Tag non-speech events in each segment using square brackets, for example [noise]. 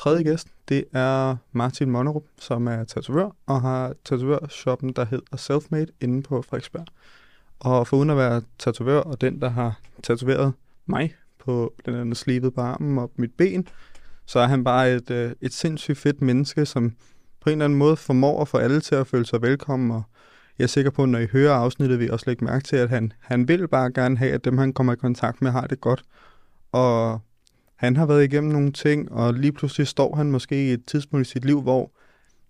tredje gæst, det er Martin Monnerup, som er tatovør og har tatovørshoppen, der hedder Selfmade inde på Frederiksberg. Og for uden at være tatovør og den, der har tatoveret mig på blandt andet slivet på armen og mit ben, så er han bare et, øh, et sindssygt fedt menneske, som på en eller anden måde formår at få alle til at føle sig velkommen. Og jeg er sikker på, at når I hører afsnittet, vil I også lægge mærke til, at han, han vil bare gerne have, at dem, han kommer i kontakt med, har det godt. Og han har været igennem nogle ting, og lige pludselig står han måske i et tidspunkt i sit liv, hvor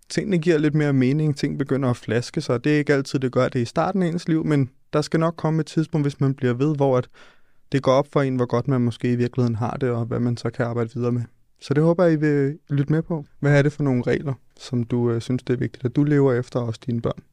tingene giver lidt mere mening, ting begynder at flaske sig. Det er ikke altid, det gør det i starten af ens liv, men der skal nok komme et tidspunkt, hvis man bliver ved, hvor at det går op for en, hvor godt man måske i virkeligheden har det, og hvad man så kan arbejde videre med. Så det håber jeg, I vil lytte med på. Hvad er det for nogle regler, som du øh, synes, det er vigtigt, at du lever efter også dine børn?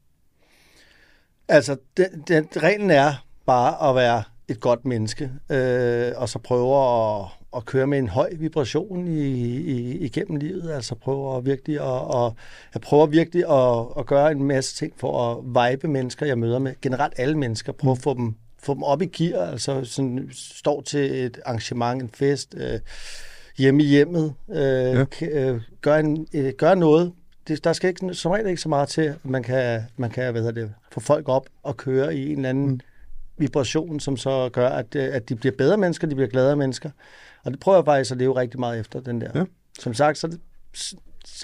Altså, den, den, reglen er bare at være et godt menneske, øh, og så prøve at, at køre med en høj vibration i, i, igennem livet. Altså prøve at virkelig at, at, jeg prøver virkelig at, at gøre en masse ting for at vibe mennesker, jeg møder med. Generelt alle mennesker. Prøve at få dem, få dem op i gear, altså sådan, står til et arrangement, en fest, øh, hjemme i hjemmet, øh, ja. øh, gør, en, øh, gør noget. Det, der skal ikke, som regel ikke så meget til, at man kan, man kan hvad det, få folk op og køre i en eller anden mm. vibration, som så gør, at, øh, at de bliver bedre mennesker, de bliver gladere mennesker. Og det prøver jeg faktisk at leve rigtig meget efter, den der. Ja. Som sagt, så er det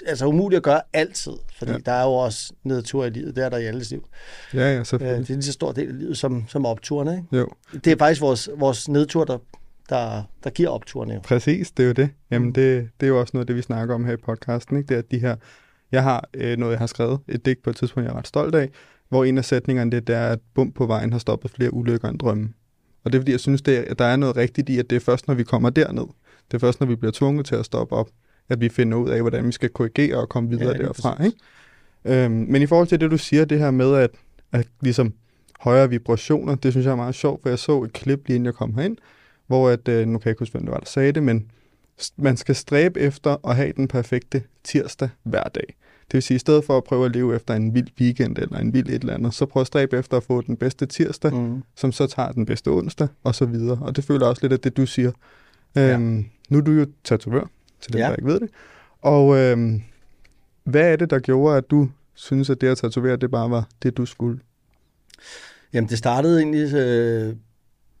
altså umuligt at gøre altid, fordi ja. der er jo også nedtur i livet, det er der i alles liv. Ja, ja, selvfølgelig. Øh, det er lige så stor del af livet som, som opturene, ikke? Jo. Det er faktisk vores, vores nedtur, der der, der giver opturene. Jo. Præcis, det er jo det. Jamen, mm. det, det er jo også noget af det, vi snakker om her i podcasten. Ikke? Det er, at de her, jeg har øh, noget, jeg har skrevet, et digt på et tidspunkt, jeg er ret stolt af, hvor en af sætningerne det, det er, at bum på vejen har stoppet flere ulykker end drømme. Og det er fordi, jeg synes, det er, at der er noget rigtigt i, at det er først, når vi kommer derned. Det er først, når vi bliver tvunget til at stoppe op, at vi finder ud af, hvordan vi skal korrigere og komme videre ja, derfra. Ikke? Øhm, men i forhold til det, du siger, det her med, at, at ligesom højere vibrationer, det synes jeg er meget sjovt, for jeg så et klip lige inden jeg kom herind, hvor at, øh, nu kan jeg ikke huske, hvem det var, der sagde det, men man skal stræbe efter at have den perfekte tirsdag hver dag. Det vil sige, i stedet for at prøve at leve efter en vild weekend eller en vild et eller andet, så prøv at stræbe efter at få den bedste tirsdag, mm. som så tager den bedste onsdag, og så videre. Og det føler også lidt af det, du siger. Ja. Øhm, nu er du jo tatovør, til dem, ja. der ikke ved det. Og øhm, hvad er det, der gjorde, at du synes, at det at tatovere, det bare var det, du skulle? Jamen, det startede egentlig øh,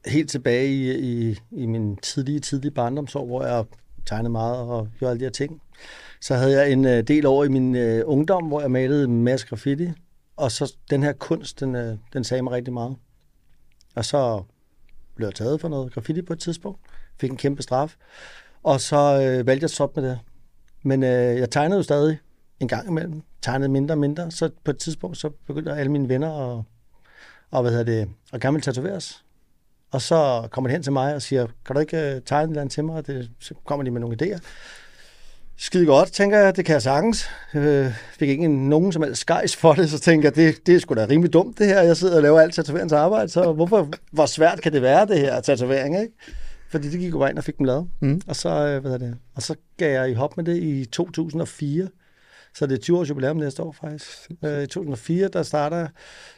helt tilbage i, i, i min tidlige, tidlige barndomsår, hvor jeg tegnede meget og gjorde alle de her ting. Så havde jeg en øh, del over i min øh, ungdom, hvor jeg malede en masse graffiti. Og så den her kunst, den, øh, den sagde mig rigtig meget. Og så blev jeg taget for noget graffiti på et tidspunkt. Fik en kæmpe straf. Og så øh, valgte jeg at stoppe med det. Men øh, jeg tegnede jo stadig en gang imellem. Tegnede mindre og mindre. Så på et tidspunkt, så begyndte alle mine venner at, og, hvad hedder det, at gerne ville tatoveres. Og så kommer de hen til mig og siger, kan du ikke øh, tegne et eller andet til mig? Og det, så kommer de med nogle idéer. Skide godt, tænker jeg, det kan jeg sagtens. Øh, fik ikke nogen som helst skejs for det, så tænker jeg, det, det er sgu da rimelig dumt det her. Jeg sidder og laver alt tatoveringsarbejde, så hvorfor, hvor svært kan det være det her tatovering, ikke? Fordi det gik jo ind og fik dem lavet. Mm. Og, så, øh, hvad er det, og så gav jeg i hop med det i 2004. Så det er 20 års jubilæum næste år faktisk. Øh, I 2004, der starter jeg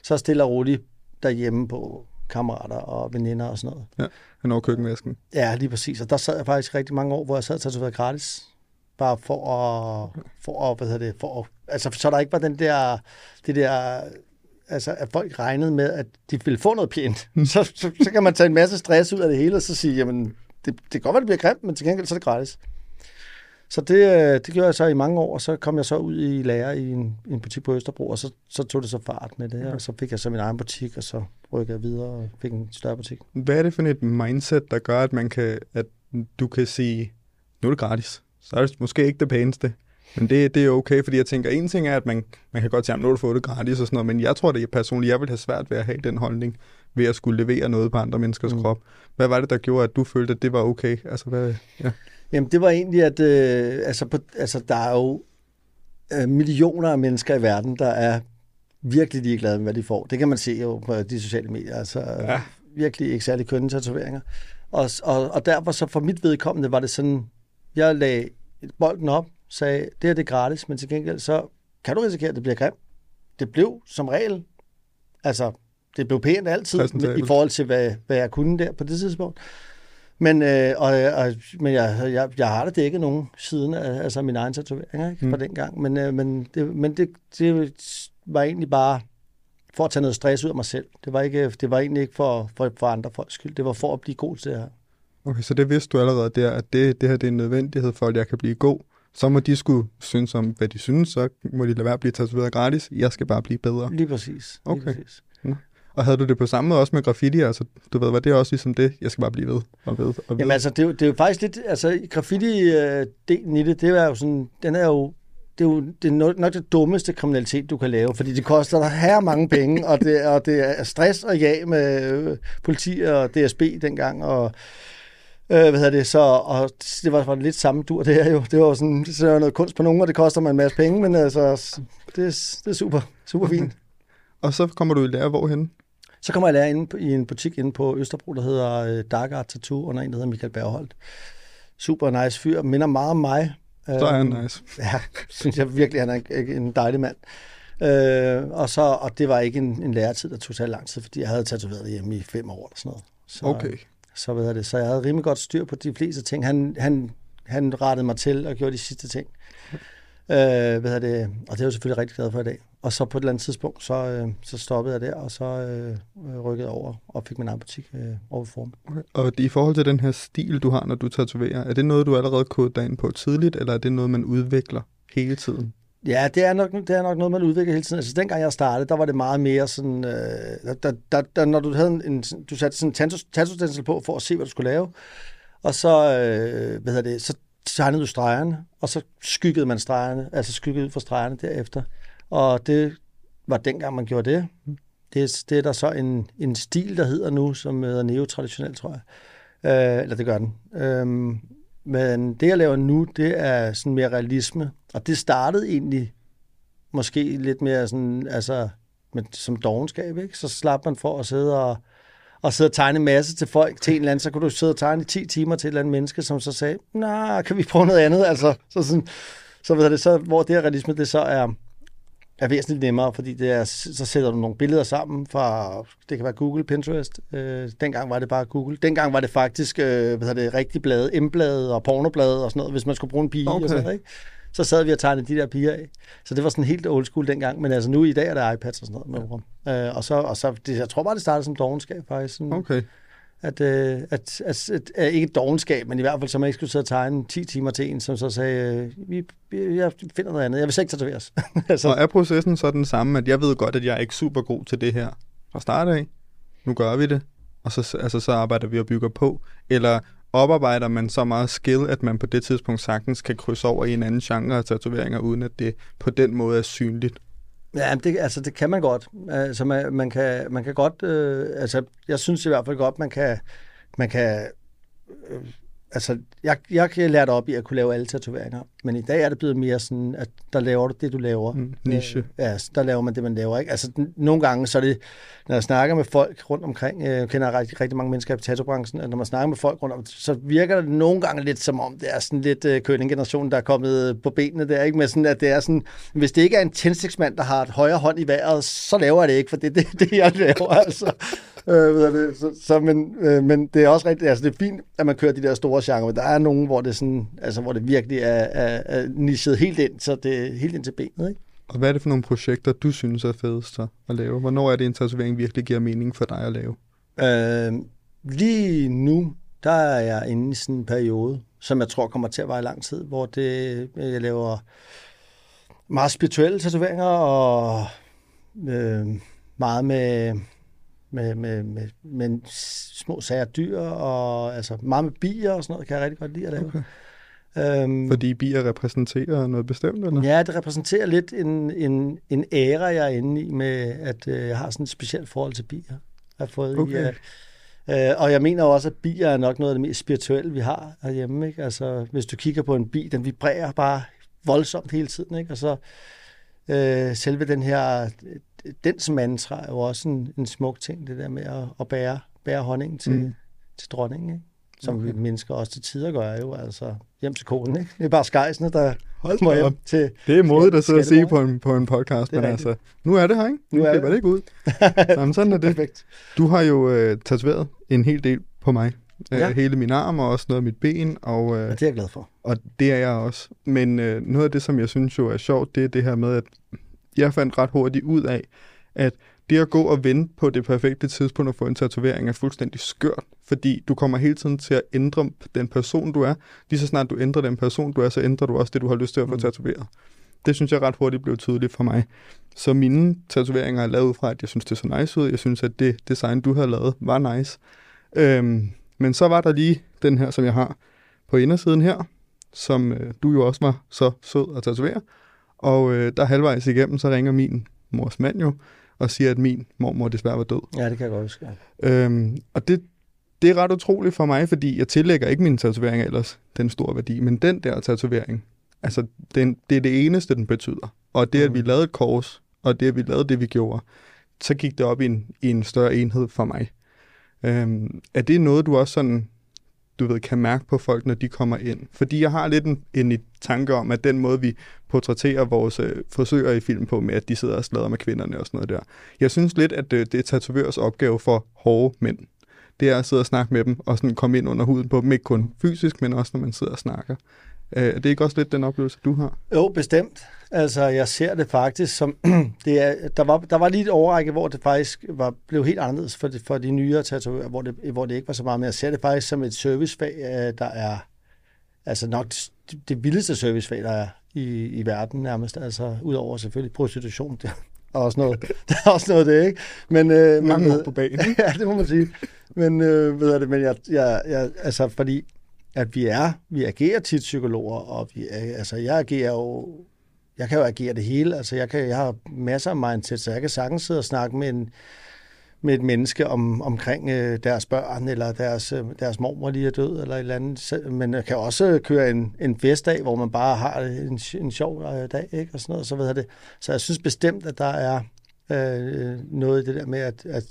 så stille og roligt derhjemme på kammerater og veninder og sådan noget. Ja, han over køkkenvæsken. Ja, lige præcis. Og der sad jeg faktisk rigtig mange år, hvor jeg sad og tatoveret gratis. Bare for at, for at, hvad hedder det, for at, altså så der ikke var den der, det der, altså at folk regnede med, at de ville få noget pænt. Mm. Så, så, så kan man tage en masse stress ud af det hele, og så sige, jamen, det, det kan godt være, det bliver grimt, men til gengæld så er det gratis. Så det, øh, det gjorde jeg så i mange år, og så kom jeg så ud i lærer i en, en butik på Østerbro, og så, så tog det så fart med det, og så fik jeg så min egen butik, og så rykkede jeg videre og fik en større butik. Hvad er det for et mindset, der gør, at man kan, at du kan sige, nu er det gratis, så er det måske ikke det pæneste, men det, det er okay, fordi jeg tænker, en ting er, at man, man kan godt sige, at nu har du fået det gratis og sådan noget, men jeg tror, jeg personligt, jeg vil have svært ved at have den holdning, ved at skulle levere noget på andre menneskers mm. krop. Hvad var det, der gjorde, at du følte, at det var okay? Altså, hvad, ja. Jamen, det var egentlig, at øh, altså, på, altså, der er jo øh, millioner af mennesker i verden, der er virkelig ligeglade med, hvad de får. Det kan man se jo på de sociale medier. Altså, ja. virkelig ikke særlig kønne tatoveringer. Og, og, og derfor så for mit vedkommende var det sådan, jeg lagde bolden op, sagde, det her det er gratis, men til gengæld så kan du risikere, at det bliver grimt. Det blev som regel, altså det blev pænt altid i forhold til, hvad, hvad jeg kunne der på det tidspunkt. Men, øh, og, og, men jeg, jeg, jeg har da dækket nogen siden af altså min egen tatoveringer ikke, fra Mm. den gang. Men, øh, men, det, men det, det var egentlig bare for at tage noget stress ud af mig selv. Det var, ikke, det var egentlig ikke for, for, for andre folks skyld. Det var for at blive god til det her. Okay, så det vidste du allerede der, at det, det her det er en nødvendighed for, at jeg kan blive god. Så må de skulle synes om, hvad de synes, så må de lade være at blive tatoveret gratis. Jeg skal bare blive bedre. Lige præcis. Lige Okay. præcis. Og havde du det på samme måde også med graffiti? Altså, du ved, var det også ligesom det? Jeg skal bare blive ved og ved og ved. Jamen altså, det er, jo, det er jo faktisk lidt, altså graffiti-delen i det, det er jo sådan, den er jo, det er jo det er nok nok det dummeste kriminalitet, du kan lave, fordi det koster dig her mange penge, og det, og det er stress og ja med øh, politi og DSB dengang, og øh, hvad hedder det, så, og det var, var lidt samme dur, det er jo, det var jo sådan, det er noget kunst på nogen, og det koster mig en masse penge, men altså, det, er- det er super, super fint. [laughs] Og så kommer du i lære hvorhen? Så kommer jeg lære inde på, i en butik inde på Østerbro, der hedder øh, Dark Art Tattoo, under en, der hedder Michael Bergholdt. Super nice fyr, minder meget om mig. Så er han Øhm, nice. [laughs] Ja, synes jeg virkelig, han er en, en dejlig mand. Øh, og, så, og det var ikke en, en læretid, der tog så lang tid, fordi jeg havde tatoveret det hjemme i fem år eller sådan noget. Så, Okay. Så, ved jeg det. så jeg havde rimelig godt styr på de fleste ting. Han, han, han rettede mig til og gjorde de sidste ting. Øh, hvad hedder det? Og det er jeg jo selvfølgelig rigtig glad for i dag. Og så på et eller andet tidspunkt, så, øh, så stoppede jeg der, og så øh, øh rykkede jeg over og fik min egen butik øh, over form. okay. Og i forhold til den her stil, du har, når du tatoverer, er det noget, du allerede kodet dig ind på tidligt, eller er det noget, man udvikler hele tiden? Ja, det er, nok, det er nok noget, man udvikler hele tiden. Altså, dengang jeg startede, der var det meget mere sådan... Øh, der, der, der, når du havde en, en, du satte sådan en tattoo på for at se, hvad du skulle lave, og så, øh, hvad hedder det, så tegnede du stregerne, og så skyggede man stregerne, altså skyggede ud fra stregerne derefter. Og det var dengang, man gjorde det. Det, det er der så en, en stil, der hedder nu, som hedder neotraditionel, tror jeg. Øh, eller det gør den. Øh, men det, jeg laver nu, det er sådan mere realisme. Og det startede egentlig måske lidt mere sådan, altså, med, som dogenskab, ikke? Så slap man for at sidde og, og sidde og tegne en masse til folk, til en eller anden, så kunne du sidde og tegne i 10 timer til et eller andet menneske, som så sagde, nej, kan vi prøve noget andet? Altså, så, sådan, så, ved det, så hvor det her realisme, det så er, er væsentligt nemmere, fordi det er, så sætter du nogle billeder sammen fra, det kan være Google, Pinterest. Øh, dengang var det bare Google. Dengang var det faktisk, øh, hvad hedder det, rigtig blade, M-blade og pornoblade og sådan noget, hvis man skulle bruge en pige Okay. og sådan noget, ikke? Så sad vi og tegnede de der piger af. Så det var sådan helt old school dengang, men altså nu i dag er der iPads og sådan noget med ja. øh, Og så, og så det, jeg tror bare, det startede som dogenskab faktisk. Sådan, Okay at, øh, at, at, at, at, ikke et dogenskab, men i hvert fald, så man ikke skulle sidde og tegne 10 timer til en, som så sagde, øh, vi, vi, jeg finder noget andet. Jeg vil så ikke tatoveres. [laughs] altså, Og er processen så den samme, at jeg ved godt, at jeg er ikke super god til det her fra start af? Nu gør vi det, og så, altså, så arbejder vi og bygger på. Eller oparbejder man så meget skill, at man på det tidspunkt sagtens kan krydse over i en anden genre af tatoveringer, uden at det på den måde er synligt? Ja, men det, altså, det kan man godt. Altså, man, man, kan, man kan godt... Øh, altså, jeg synes i hvert fald godt, man kan... Man kan øh, altså, jeg, jeg kan lære op i at kunne lave alle tatoveringer, men i dag er det blevet mere sådan, at der laver du det, du laver. Mm, niche. Øh, ja, der laver man det, man laver. Ikke? Altså, nogle gange, så er det, når jeg snakker med folk rundt omkring, øh, jeg kender rigtig, rigtig mange mennesker i tattoo-branchen, og når man snakker med folk rundt om, så virker det nogle gange lidt som om, det er sådan lidt øh, kønning-generation, der er kommet på benene der, ikke? Med sådan, at det er sådan, hvis det ikke er en tændstiksmand, der har et højre hånd i vejret, så laver jeg det ikke, for det er det, [laughs] det, jeg laver, altså. Øh, ved det. Så, så, men, øh, men det er også rigtigt, altså det er fint, at man kører de der store genrer, men der er nogen, hvor det, sådan, altså, hvor det virkelig er, er, er nichet helt ind, så det er helt ind til benet, ikke? Og hvad er det for nogle projekter, du synes er fedest så at lave? Hvornår er det en tatovering virkelig giver mening for dig at lave? Øh, lige nu, der er jeg inde i sådan en periode, som jeg tror kommer til at vare i lang tid, hvor det, jeg laver meget spirituelle tatoveringer og øh, meget med, med, med, med, med små sager dyr og altså meget med bier og sådan noget, kan jeg rigtig godt lide at lave. Okay. Øhm, Fordi bier repræsenterer noget bestemt, eller? Ja, det repræsenterer lidt en, en, en æra, jeg er inde i, med at øh, jeg har sådan et specielt forhold til bier. Jeg har fået Okay. i, øh, øh, og jeg mener også, at bier er nok noget af det mest spirituelle, vi har herhjemme. Ikke? Altså, hvis du kigger på en bi, den vibrerer bare voldsomt hele tiden. Ikke? Og så øh, selve den her, dens mantra er jo også en, en smuk ting, det der med at, at bære, bære honningen til, Mm. til dronningen. Ikke? Som Okay. vi mennesker også til tider gør jo, altså hjem til konen. Ikke? Det er bare skejsene, der Hold må hjem til, Det er modigt at sidde og sige på en, på en podcast, er men rigtigt. altså, nu er det her, ikke? Nu er klipper det. det ikke ud. [laughs] Jamen, sådan er det. Perfekt. Du har jo øh, tatoveret en hel del på mig. Ja. Øh, hele min arm og også noget af mit ben. Og, øh, ja, det er jeg glad for. Og det er jeg også. Men øh, noget af det, som jeg synes jo er sjovt, det er det her med, at jeg fandt ret hurtigt ud af, at det at gå og vente på det perfekte tidspunkt at få en tatovering er fuldstændig skørt, fordi du kommer hele tiden til at ændre den person, du er. Lige så snart du ændrer den person, du er, så ændrer du også det, du har lyst til at få mm. tatoveret. Det synes jeg ret hurtigt blev tydeligt for mig. Så mine tatoveringer er lavet ud fra, at jeg synes, det så nice ud. Jeg synes, at det design, du har lavet, var nice. Øhm, men så var der lige den her, som jeg har på indersiden her, som øh, du jo også var så sød at tatovere. Og øh, der halvvejs igennem, så ringer min mors mand jo, og siger, at min mormor desværre var død. Ja, det kan jeg godt huske. Øhm, og det, det er ret utroligt for mig, fordi jeg tillægger ikke mine tatoveringer ellers den store værdi, men den der tatovering, altså den, det er det eneste, den betyder. Og det, at vi mm. lavede et kors, og det, at vi lavede det, vi gjorde, så gik det op i en, i en større enhed for mig. Øhm, er det noget, du også sådan du ved, kan mærke på folk, når de kommer ind. Fordi jeg har lidt en, en tanke om, at den måde, vi portrætterer vores øh, forsøger i film på, med at de sidder og slader med kvinderne og sådan noget der. Jeg synes lidt, at øh, det er tatovørs opgave for hårde mænd. Det er at sidde og snakke med dem, og sådan komme ind under huden på dem, ikke kun fysisk, men også når man sidder og snakker. Øh, er det ikke også lidt den oplevelse, du har? Jo, bestemt. Altså, jeg ser det faktisk som... [clears throat] det er, der, var, der var lige et overrække, hvor det faktisk var, blev helt anderledes for de, for de nyere tatovører, hvor det, hvor det ikke var så meget, men jeg ser det faktisk som et servicefag, øh, der er altså nok det, det vildeste servicefag, der er i, i verden nærmest. Altså, udover selvfølgelig prostitution, det er også noget, [laughs] der er også noget det, ikke? Men, øh, Mange men, på banen. [laughs] ja, det må man sige. Men, øh, ved jeg det, men jeg, jeg, jeg, altså, fordi at vi er, vi agerer tit psykologer, og vi, altså, jeg agerer jo, jeg kan jo agere det hele, altså jeg, kan, jeg har masser af mindset, så jeg kan sagtens sidde og snakke med en, med et menneske om, omkring øh, deres børn, eller deres, øh, deres mormor lige er død, eller et eller andet. Men man kan også køre en, en festdag, hvor man bare har en, en sjov øh, dag, ikke? og sådan noget, så ved jeg det. Så jeg synes bestemt, at der er øh, noget i det der med, at, at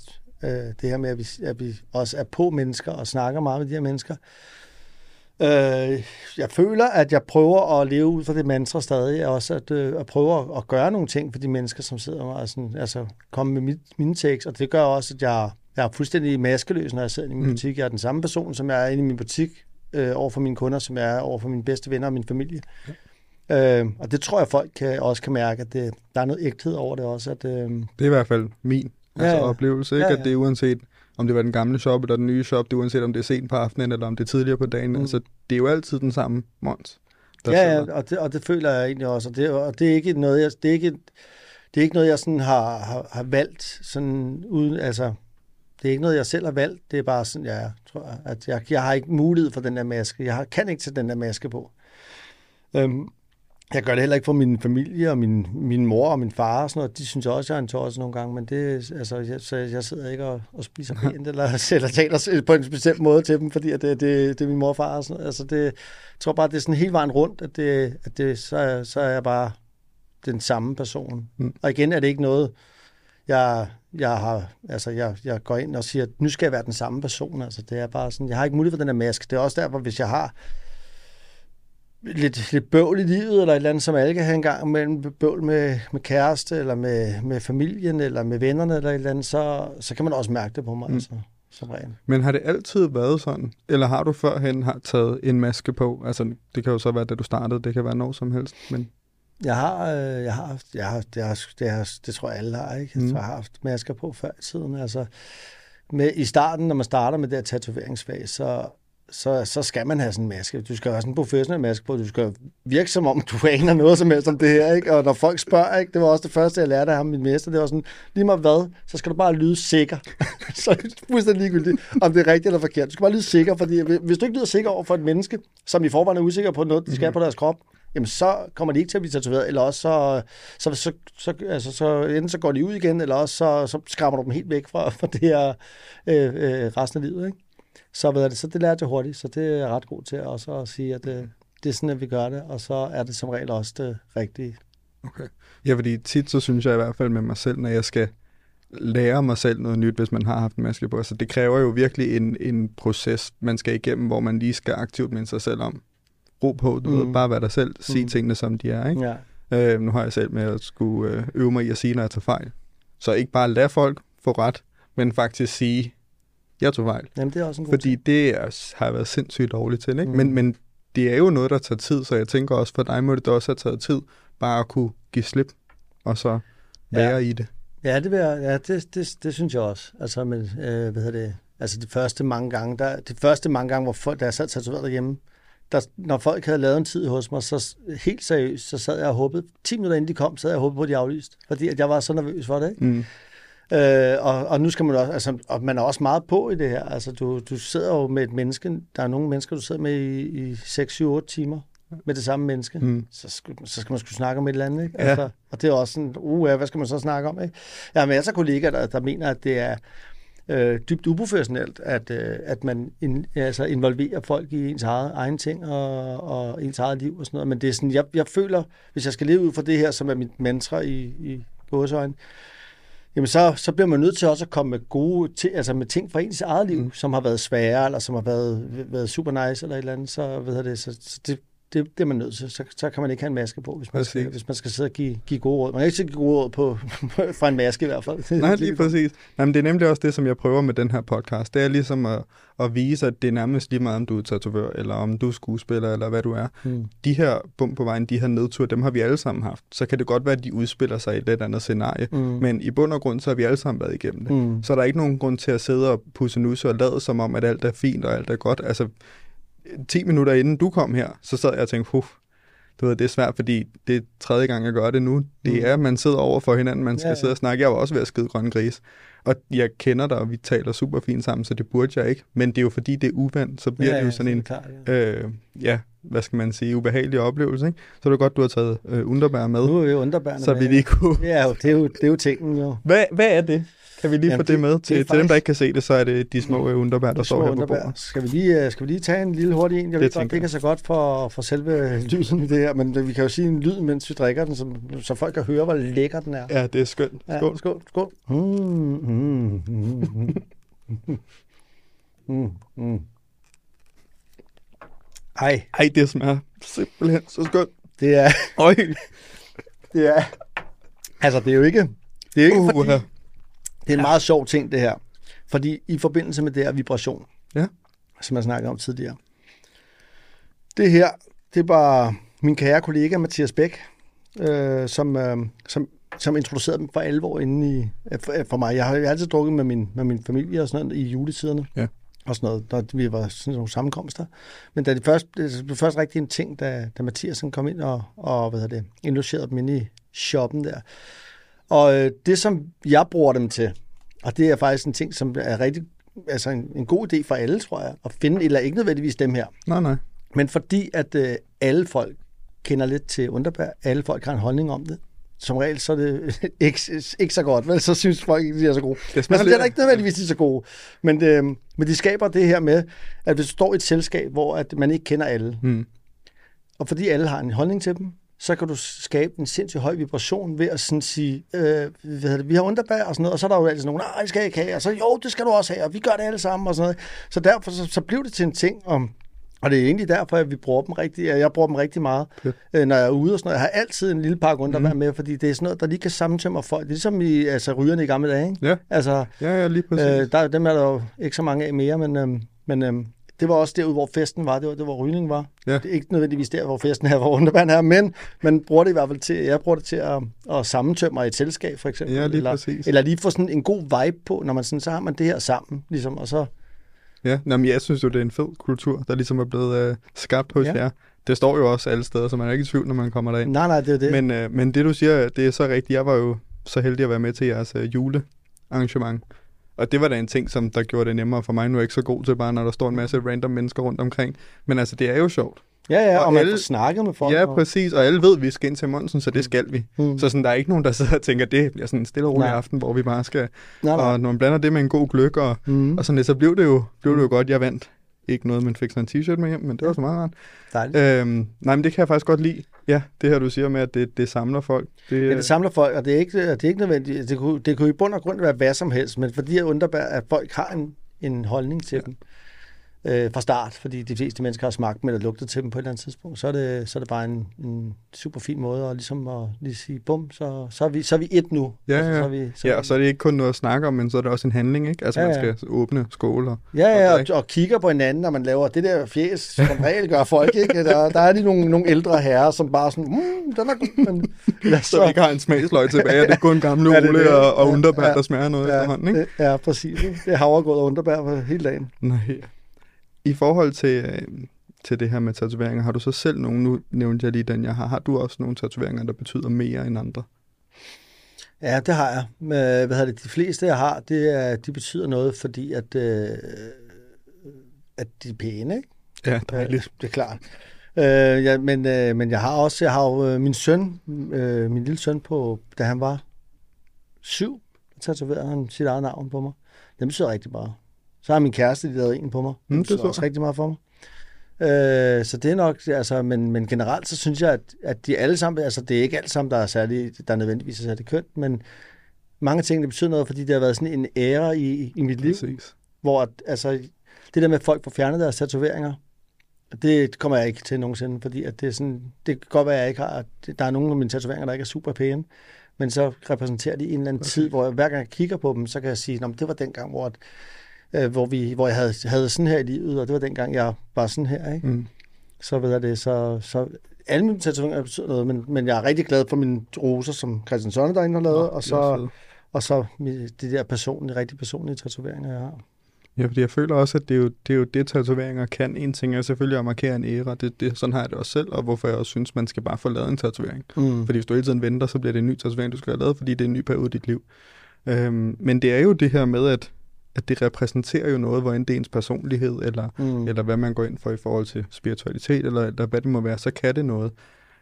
øh, det her med, at vi, at vi også er på mennesker og snakker meget med de her mennesker, Øh, jeg føler, at jeg prøver at leve ud fra det mantra stadig, også at, øh, at prøve at, at gøre nogle ting for de mennesker, som sidder og sådan, altså komme med mit, mine tekst, og det gør også, at jeg, jeg er fuldstændig maskeløs, når jeg sidder i min mm. butik. Jeg er den samme person, som jeg er inde i min butik, øh, over for mine kunder, som jeg er over for mine bedste venner og min familie. Ja. Øh, og det tror jeg, folk kan, også kan mærke, at det, der er noget ægthed over det også. At, øh, det er i hvert fald min altså, ja, ja. oplevelse, ikke? Ja, ja. at det er uanset om det var den gamle shop eller den nye shop, det er uanset om det er sent på aftenen, eller om det er tidligere på dagen. Mm. Altså, det er jo altid den samme Mons. Ja, ja, og det, og det føler jeg egentlig også. Og det, og det er ikke noget, jeg, det er ikke, det er ikke noget, jeg sådan har, har, har valgt sådan uden, altså, det er ikke noget, jeg selv har valgt. Det er bare sådan, jeg tror, at jeg, jeg har ikke mulighed for den der maske. Jeg har, kan ikke tage den der maske på. Øhm, jeg gør det heller ikke for min familie og min, min mor og min far og sådan noget. De synes også, jeg er en tors nogle gange, men det, altså, jeg, så jeg sidder ikke og, og spiser [laughs] pænt eller, eller taler på en speciel måde til dem, fordi at det, det, det er min mor og far og sådan noget. Altså, det, jeg tror bare, det er sådan helt vejen rundt, at, det, at det, så, så er jeg bare den samme person. Mm. Og igen er det ikke noget, jeg, jeg har, altså jeg, jeg går ind og siger, at nu skal jeg være den samme person. Altså det er bare sådan, jeg har ikke mulighed for den her maske. Det er også derfor, hvis jeg har lidt, lidt bøvl i livet, eller et eller andet, som alle kan have en gang mellem bøvl med, med kæreste, eller med, med familien, eller med vennerne, eller et eller andet, så, så kan man også mærke det på mig, mm. altså, som regel. Men har det altid været sådan? Eller har du førhen har taget en maske på? Altså, det kan jo så være, da du startede, det kan være noget som helst, men... Jeg har, øh, jeg har haft, jeg har, det, har, det, har, det tror jeg alle har, ikke? Jeg mm. har haft masker på før i tiden, altså. Med, I starten, når man starter med det her tatoveringsfag, så, så, så skal man have sådan en maske. Du skal have sådan en professionel maske på. Du skal virke som om, du aner noget som helst om det her. Ikke? Og når folk spørger, ikke? det var også det første, jeg lærte af ham, min mester, det var sådan, lige meget hvad, så skal du bare lyde sikker. [laughs] så er det fuldstændig ligegyldigt, om det er rigtigt eller forkert. Du skal bare lyde sikker, fordi hvis du ikke lyder sikker over for et menneske, som i forvejen er usikker på noget, de skal mm. på deres krop, jamen så kommer de ikke til at blive tatoveret, eller også så, så, så, så, altså, så enten så går de ud igen, eller også så, så skræmmer du dem helt væk fra, fra det her øh, øh, resten af livet. Ikke? Så, ved det, så det lærte jeg hurtigt, så det er jeg ret god til også at sige, at det, det er sådan, at vi gør det, og så er det som regel også det rigtige. Okay. Ja, fordi tit så synes jeg i hvert fald med mig selv, når jeg skal lære mig selv noget nyt, hvis man har haft en maske på. Så det kræver jo virkelig en, en proces, man skal igennem, hvor man lige skal aktivt minde sig selv om. Ro på, du mm. ved, bare være dig selv, sige mm. tingene, som de er. Ikke? Ja. Øh, nu har jeg selv med at skulle øh, øve mig i at sige, når jeg tager fejl. Så ikke bare lade folk få ret, men faktisk sige, jeg tog fejl. Jamen, det er også en god Fordi ting. det er, har jeg været sindssygt dårligt til, ikke? Mm. Men, men det er jo noget, der tager tid, så jeg tænker også, for dig må det også have taget tid, bare at kunne give slip, og så være Ja. i det. Ja, det, vil jeg, ja det, det, det synes jeg også. Altså, men, øh, hvad hedder det? Altså, de første mange gange, der, de første mange gange, hvor folk, da jeg sad tatoveret derhjemme, der, når folk havde lavet en tid hos mig, så helt seriøst, så sad jeg og håbede, 10 minutter inden de kom, sad jeg og håbede på, at de aflyste. Fordi at jeg var så nervøs for det, ikke? Mm. Øh, og, og nu skal man også, altså, og man er også meget på i det her. Altså, du, du sidder jo med et menneske, der er nogle mennesker, du sidder med i, i 6, 7, 8 timer med det samme menneske. Mm. Så, skal, så skal man skulle snakke om et eller andet, ikke? Ja. Altså, og det er også sådan, uh, hvad skal man så snakke om, ikke? Jeg har masser af kollegaer, der, der mener, at det er øh, dybt uprofessionelt, at, øh, at man in, altså involverer folk i ens eget, egen ting og, og ens eget liv og sådan noget. Men det er sådan, jeg, jeg føler, hvis jeg skal leve ud fra det her, som er mit mantra i, i gåsøjne, jamen så, så bliver man nødt til også at komme med gode ting, altså med ting fra ens eget liv, mm. som har været svære, eller som har været, været super nice, eller et eller andet, så, ved jeg det, så, så det, det, det er man nødt til. Så, så kan man ikke have en maske på, hvis man, skal, hvis man skal sidde og give, give gode råd. Man kan ikke give gode råd på, [laughs] fra en maske i hvert fald. [laughs] Nej, lige præcis. Men det er nemlig også det, som jeg prøver med den her podcast. Det er ligesom at, at vise, at det er nærmest lige meget, om du er tatovør, eller om du er skuespiller, eller hvad du er. Mm. De her bump på vejen, de her nedtur, dem har vi alle sammen haft. Så kan det godt være, at de udspiller sig i et lidt andet scenarie. Mm. Men i bund og grund, så har vi alle sammen været igennem det. Mm. Så er der ikke nogen grund til at sidde og pusse nusse og lade som om, at alt er fint og alt er godt. Altså, 10 minutter inden du kom her, så sad jeg og tænkte, Huf, du ved, det er svært, fordi det er tredje gang, jeg gør det nu. Det Mm. er, at man sidder over for hinanden, man skal Ja, ja, sidde og snakke. Jeg var også ved at skide grønne gris. Og jeg kender dig, og vi taler super fint sammen, så det burde jeg ikke. Men det er jo fordi, det er uvandt, så bliver Ja, det jo ja, sådan en, klart, ja. øh, ja, hvad skal man sige, ubehagelig oplevelse. Ikke? Så er det godt, du har taget øh, underbær med, Nu er vi jo underbærende så vi lige kunne... Ja, jo, det er jo, det er jo tingen jo. Hvad, hvad er det? Kan vi lige Jamen, få det, det- med? det er Til, til dem, faktisk- der ikke kan se det, så er det de små øh, underbær, der Det står her på underbær. bordet. Skal vi lige, øh, skal vi lige tage en lille hurtig en? Jeg Det ved godt, det ikke så godt for, for selve lyden i det her, men vi kan jo sige en lyd, mens vi drikker den, så, så folk kan høre, hvor lækker den er. Ja, det er skønt. Skål. Ja, skål. skål. Mm, mm, mm, mm. Mm, mm. Ej, Ej, det smager simpelthen så skønt. det er, Øj, [laughs] det er, altså det er jo ikke, det er ikke uh, fordi, det er en meget sjov ting det her, fordi i forbindelse med det her vibration, Ja. som jeg snakkede om tidligere, det her, det bare min kære kollega Mathias Bæk, øh, som, øh, som, som introducerede dem for alvor inde i, øh, for, øh, for mig. Jeg har, jeg har altid drukket med min, med min familie og sådan noget i juletiderne. Ja. Og sådan noget, når vi var sådan nogle sammenkomster. Men da det først, det blev først rigtig en ting, da, da Mathias kom ind og, og hvad hedder det, indlogerede dem inde i shoppen der. Og øh, det, som jeg bruger dem til, og det er faktisk en ting, som er rigtig, altså en, en god idé for alle, tror jeg, at finde, eller ikke nødvendigvis dem her, nej, nej. men fordi at øh, alle folk kender lidt til underbær, alle folk har en holdning om det. Som regel så er det [laughs] ikke, ikke så godt, vel? Så synes folk ikke, de er så gode. Det Men smager altså, det er lidt- da ikke nødvendigvis, de er så gode. Men, øh, men de skaber det her med, at hvis du står i et selskab, hvor at man ikke kender alle, Mm. og fordi alle har en holdning til dem, så kan du skabe en sindssygt høj vibration ved at sådan sige, øh, hvad hedder det, vi har underbær og sådan noget, og så er der jo altid nogen, nej, det skal jeg ikke have, og så jo, det skal du også have, og vi gør det alle sammen og sådan noget. Så derfor så, så blev det til en ting om, og det er egentlig derfor, at vi bruger dem rigtig, jeg bruger dem rigtig meget, øh, når jeg er ude og sådan noget. Jeg har altid en lille pakke underbær med, fordi det er sådan noget, der lige kan sammentømre folk. Ligesom i altså, rygerne i gamle dage, ikke? Ja, Altså, ja, ja, lige præcis. Øh, der, dem er der jo ikke så mange af mere, men, øhm, men øhm, det var også derude, hvor festen var. Det var, det hvor rygning var. Ja. Det er ikke nødvendigvis der, hvor festen er, hvor underband er, men man bruger det i hvert fald til, jeg bruger det til at, at sammentømre i et selskab, for eksempel. Ja, lige eller, præcis. eller lige få sådan en god vibe på, når man sådan, så har man det her sammen, ligesom, og så, Ja, Nå, men jeg synes jo, det er en fed kultur, der ligesom er blevet øh, skabt hos ja. jer. Det står jo også alle steder, så man er ikke i tvivl, når man kommer derind. nej, nej, det er det. Men, øh, men det du siger, det er så rigtigt. Jeg var jo så heldig at være med til jeres øh, julearrangement. Og det var da en ting, som der gjorde det nemmere for mig. Nu er jeg ikke så god til bare, når der står en masse random mennesker rundt omkring. Men altså, det er jo sjovt. ja, ja, og, og man alle- får snakket med folk. Ja, og, præcis. Og alle ved, at vi skal ind til Monsen, så det skal vi. Mm. Så sådan, der er ikke nogen, der sidder og tænker, at det bliver sådan en stille og rolig Nej. aften, hvor vi bare skal... nej, nej. Og når man blander det med en god gløk, og, Mm. og sådan så blev det jo, blev det jo godt, jeg vandt. Ikke noget, man fik sådan en t-shirt med hjem, men det var så meget rart. Dejligt. Øhm, nej, men det kan jeg faktisk godt lide. Ja, det her du siger med, at det, det samler folk. Det, Ja, det samler folk, og det er ikke, det er ikke nødvendigt. Det kunne, det kunne i bund og grund være hvad som helst, men fordi jeg underbær, at folk har en, en holdning til ja. dem. Øh, fra start, fordi de fleste mennesker har smagt dem eller lugtet til dem på et eller andet tidspunkt, så er det, så er det bare en, en super fin måde at, ligesom at lige sige, bum, så, så, er vi, så er vi et nu. Ja, Altså, ja. Så er vi, så Ja, og så er det ikke kun noget at snakke om, men så er det også en handling, ikke? Altså, Ja, man ja. skal åbne skåle og... Ja, ja, og og, og kigger på hinanden, når man laver det der fjes, som regel gør folk, ikke? Der, der er de nogle, nogle ældre herrer, som bare sådan, mm, den er god, men [laughs] os Så vi ikke har en smagsløg tilbage, det er kun gamle [laughs] Ja, Ole og, og Ja, underbær, ja. der smager noget ja, efterhånden, ikke? det, ja, præcis. ikke? Det er havregrød og underbær hele dagen. Nej. I forhold til, øh, til det her med tatoveringer, har du så selv nogen, nu nævnte jeg lige den, jeg har, har du også nogle tatoveringer, der betyder mere end andre? Ja, det har jeg. Hvad hedder det, de fleste, jeg har, det er, de betyder noget, fordi at, øh, at de er pæne, ikke? Ja, dejligt. Det er klart. Øh, ja, men, øh, men jeg har også, jeg har jo øh, min søn, øh, min lille søn på, da han var syv, tatoverede han sit eget navn på mig. Det betyder rigtig meget. Så har min kæreste lavet en på mig. Det Mm, det så også rigtig meget for mig. Øh, så det er nok, altså, men, men generelt så synes jeg, at, at de alle sammen, altså det er ikke alt sammen, der er særlig, der er nødvendigvis er særlig kønt, men mange ting, det betyder noget, fordi det har været sådan en ære i, i mit liv, Præcis. hvor at, altså, det der med, at folk får fjernet deres tatoveringer, det kommer jeg ikke til nogensinde, fordi at det, er sådan, det kan godt være, at jeg ikke har, der er nogle af mine tatoveringer, der ikke er super pæne, men så repræsenterer de en eller anden tid, hvor jeg, hver gang jeg kigger på dem, så kan jeg sige, at det var den gang, hvor, at, øh, hvor, vi, hvor jeg havde, havde sådan her i livet, og det var den gang, jeg var sådan her. Ikke? Mm. Så ved jeg det, så, så alle mine tatoveringer betyder noget, men, men jeg er rigtig glad for mine roser, som Christian Sonne derinde har lavet, Nå, og så, og så de der personlige, rigtig personlige tatoveringer, jeg har. Ja, fordi jeg føler også, at det er jo det, er jo det tatoveringer kan. En ting er selvfølgelig at markere en æra, det, det, sådan har jeg det også selv, og hvorfor jeg også synes, man skal bare få lavet en tatovering. Mm. Fordi hvis du hele tiden venter, så bliver det en ny tatovering, du skal have lavet, fordi det er en ny periode i dit liv. Øhm, men det er jo det her med, at, at det repræsenterer jo noget, hvor end det er ens personlighed, eller, Mm. eller hvad man går ind for i forhold til spiritualitet, eller, eller hvad det må være, så kan det noget.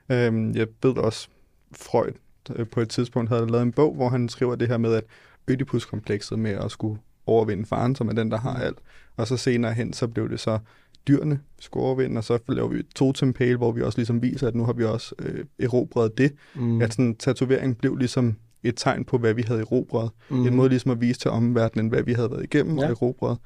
Øhm, jeg ved også, Freud øh, på et tidspunkt havde lavet en bog, hvor han skriver det her med, at Ødipus-komplekset med at skulle overvinde faren, som er den, der har alt. Og så senere hen, så blev det så dyrene skulle overvinde, og så laver vi et totempæl, hvor vi også ligesom viser, at nu har vi også øh, erobret det. Mm. Mm. At sådan, tatovering blev ligesom et tegn på, hvad vi havde erobret. Mm. En måde ligesom at vise til omverdenen, hvad vi havde været igennem ja. og erobret.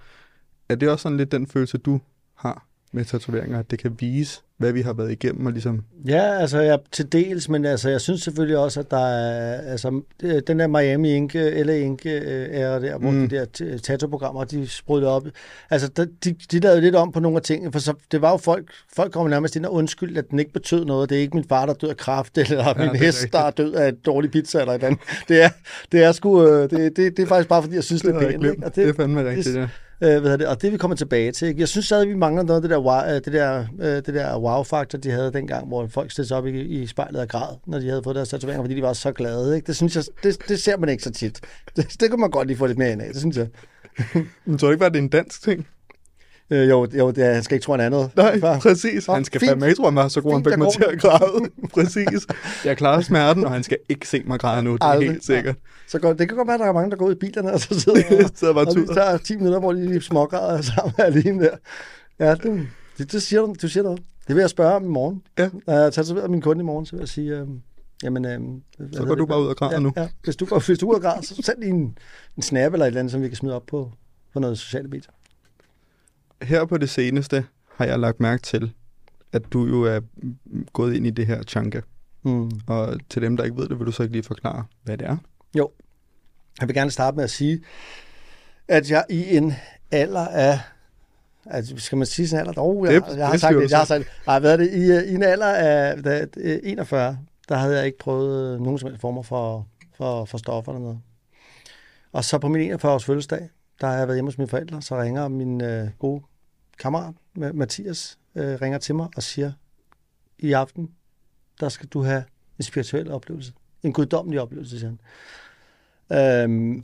Er det også sådan lidt den følelse, du har med tatoveringer, at det kan vise, hvad vi har været igennem, og ligesom... Ja, altså jeg, til dels, men altså, jeg synes selvfølgelig også, at der er, altså, det- den der Miami Ink, LA Ink er der, hvor mm. De der tattoo-programmer, de sprudte op. Altså, der, de, de lavede lidt om på nogle af tingene, for så, det var jo folk, folk kom nærmest ind og undskyld, at den ikke betød noget. Det er ikke min far, der død af kraft, [laughs] eller ja, min det hest, der er død af dårlig pizza, eller et eller andet. Det er, det er sgu, øh, det, det, det er faktisk bare, fordi jeg synes, det, havde er pænt. glemt. Ikke? Og Det, det er fandme rigtigt, ja. Øh, hvad hedder det? Og det vi kommer tilbage til. Ikke? Jeg synes stadig, vi mangler noget af det der, wow, øh, det der, øh, det der wow-faktor, de havde dengang, hvor folk stillede sig op i, i spejlet og græd, når de havde fået deres tatoveringer, fordi de var så glade. Ikke? Det synes jeg, det, det ser man ikke så tit. Det, det kunne man godt lige få lidt mere ind af, det synes jeg. [laughs] Men tror du ikke bare, det er en dansk ting? Øh, jo, jo det er, han skal ikke tro, er noget. Nej, Far. præcis. Han skal fint. fandme ikke tro, han var så god, han fik mig går til at græde. [laughs] præcis. Jeg klarer smerten, og han skal ikke se mig græde nu, det er Aldrig. helt sikkert. Så godt, det kan godt være, at der er mange, der går ud i bilerne, og så sidder [laughs] og, Så bare og tuder. tager 10 minutter, hvor de [laughs] lige smågræder sammen alene der. Ja, det, det, det siger du, du siger noget. Det vil jeg spørge om i morgen. Ja. Når jeg tager min kunde i morgen, så vil jeg sige, øh, jamen... Øh, Så går du bare ud og græder ja, nu. Ja. Hvis du går, hvis du går ud og græder, så send lige en, en snap eller et eller andet, som vi kan smide op på, på noget sociale medier. Her på det seneste har jeg lagt mærke til, at du jo er gået ind i det her changa. Mm. Og til dem, der ikke ved det, vil du så ikke lige forklare, hvad det er? Jeg vil gerne starte med at sige, at jeg i en alder af Altså, skal man sige sådan en alder? Oh, jeg, Det- jeg har sagt det. Jeg har sagt det. Nej, hvad er det? I, øh, I en alder af da, øh, 41, der havde jeg ikke prøvet øh, nogen som helst former for, for, for stoffer eller noget. Og så på min 41 års fødselsdag, der har jeg været hjemme hos mine forældre, så ringer min øh, gode kammerat, Mathias, øh, ringer til mig og siger, i aften, der skal du have en spirituel oplevelse. En guddommelig oplevelse, siger han. Øhm,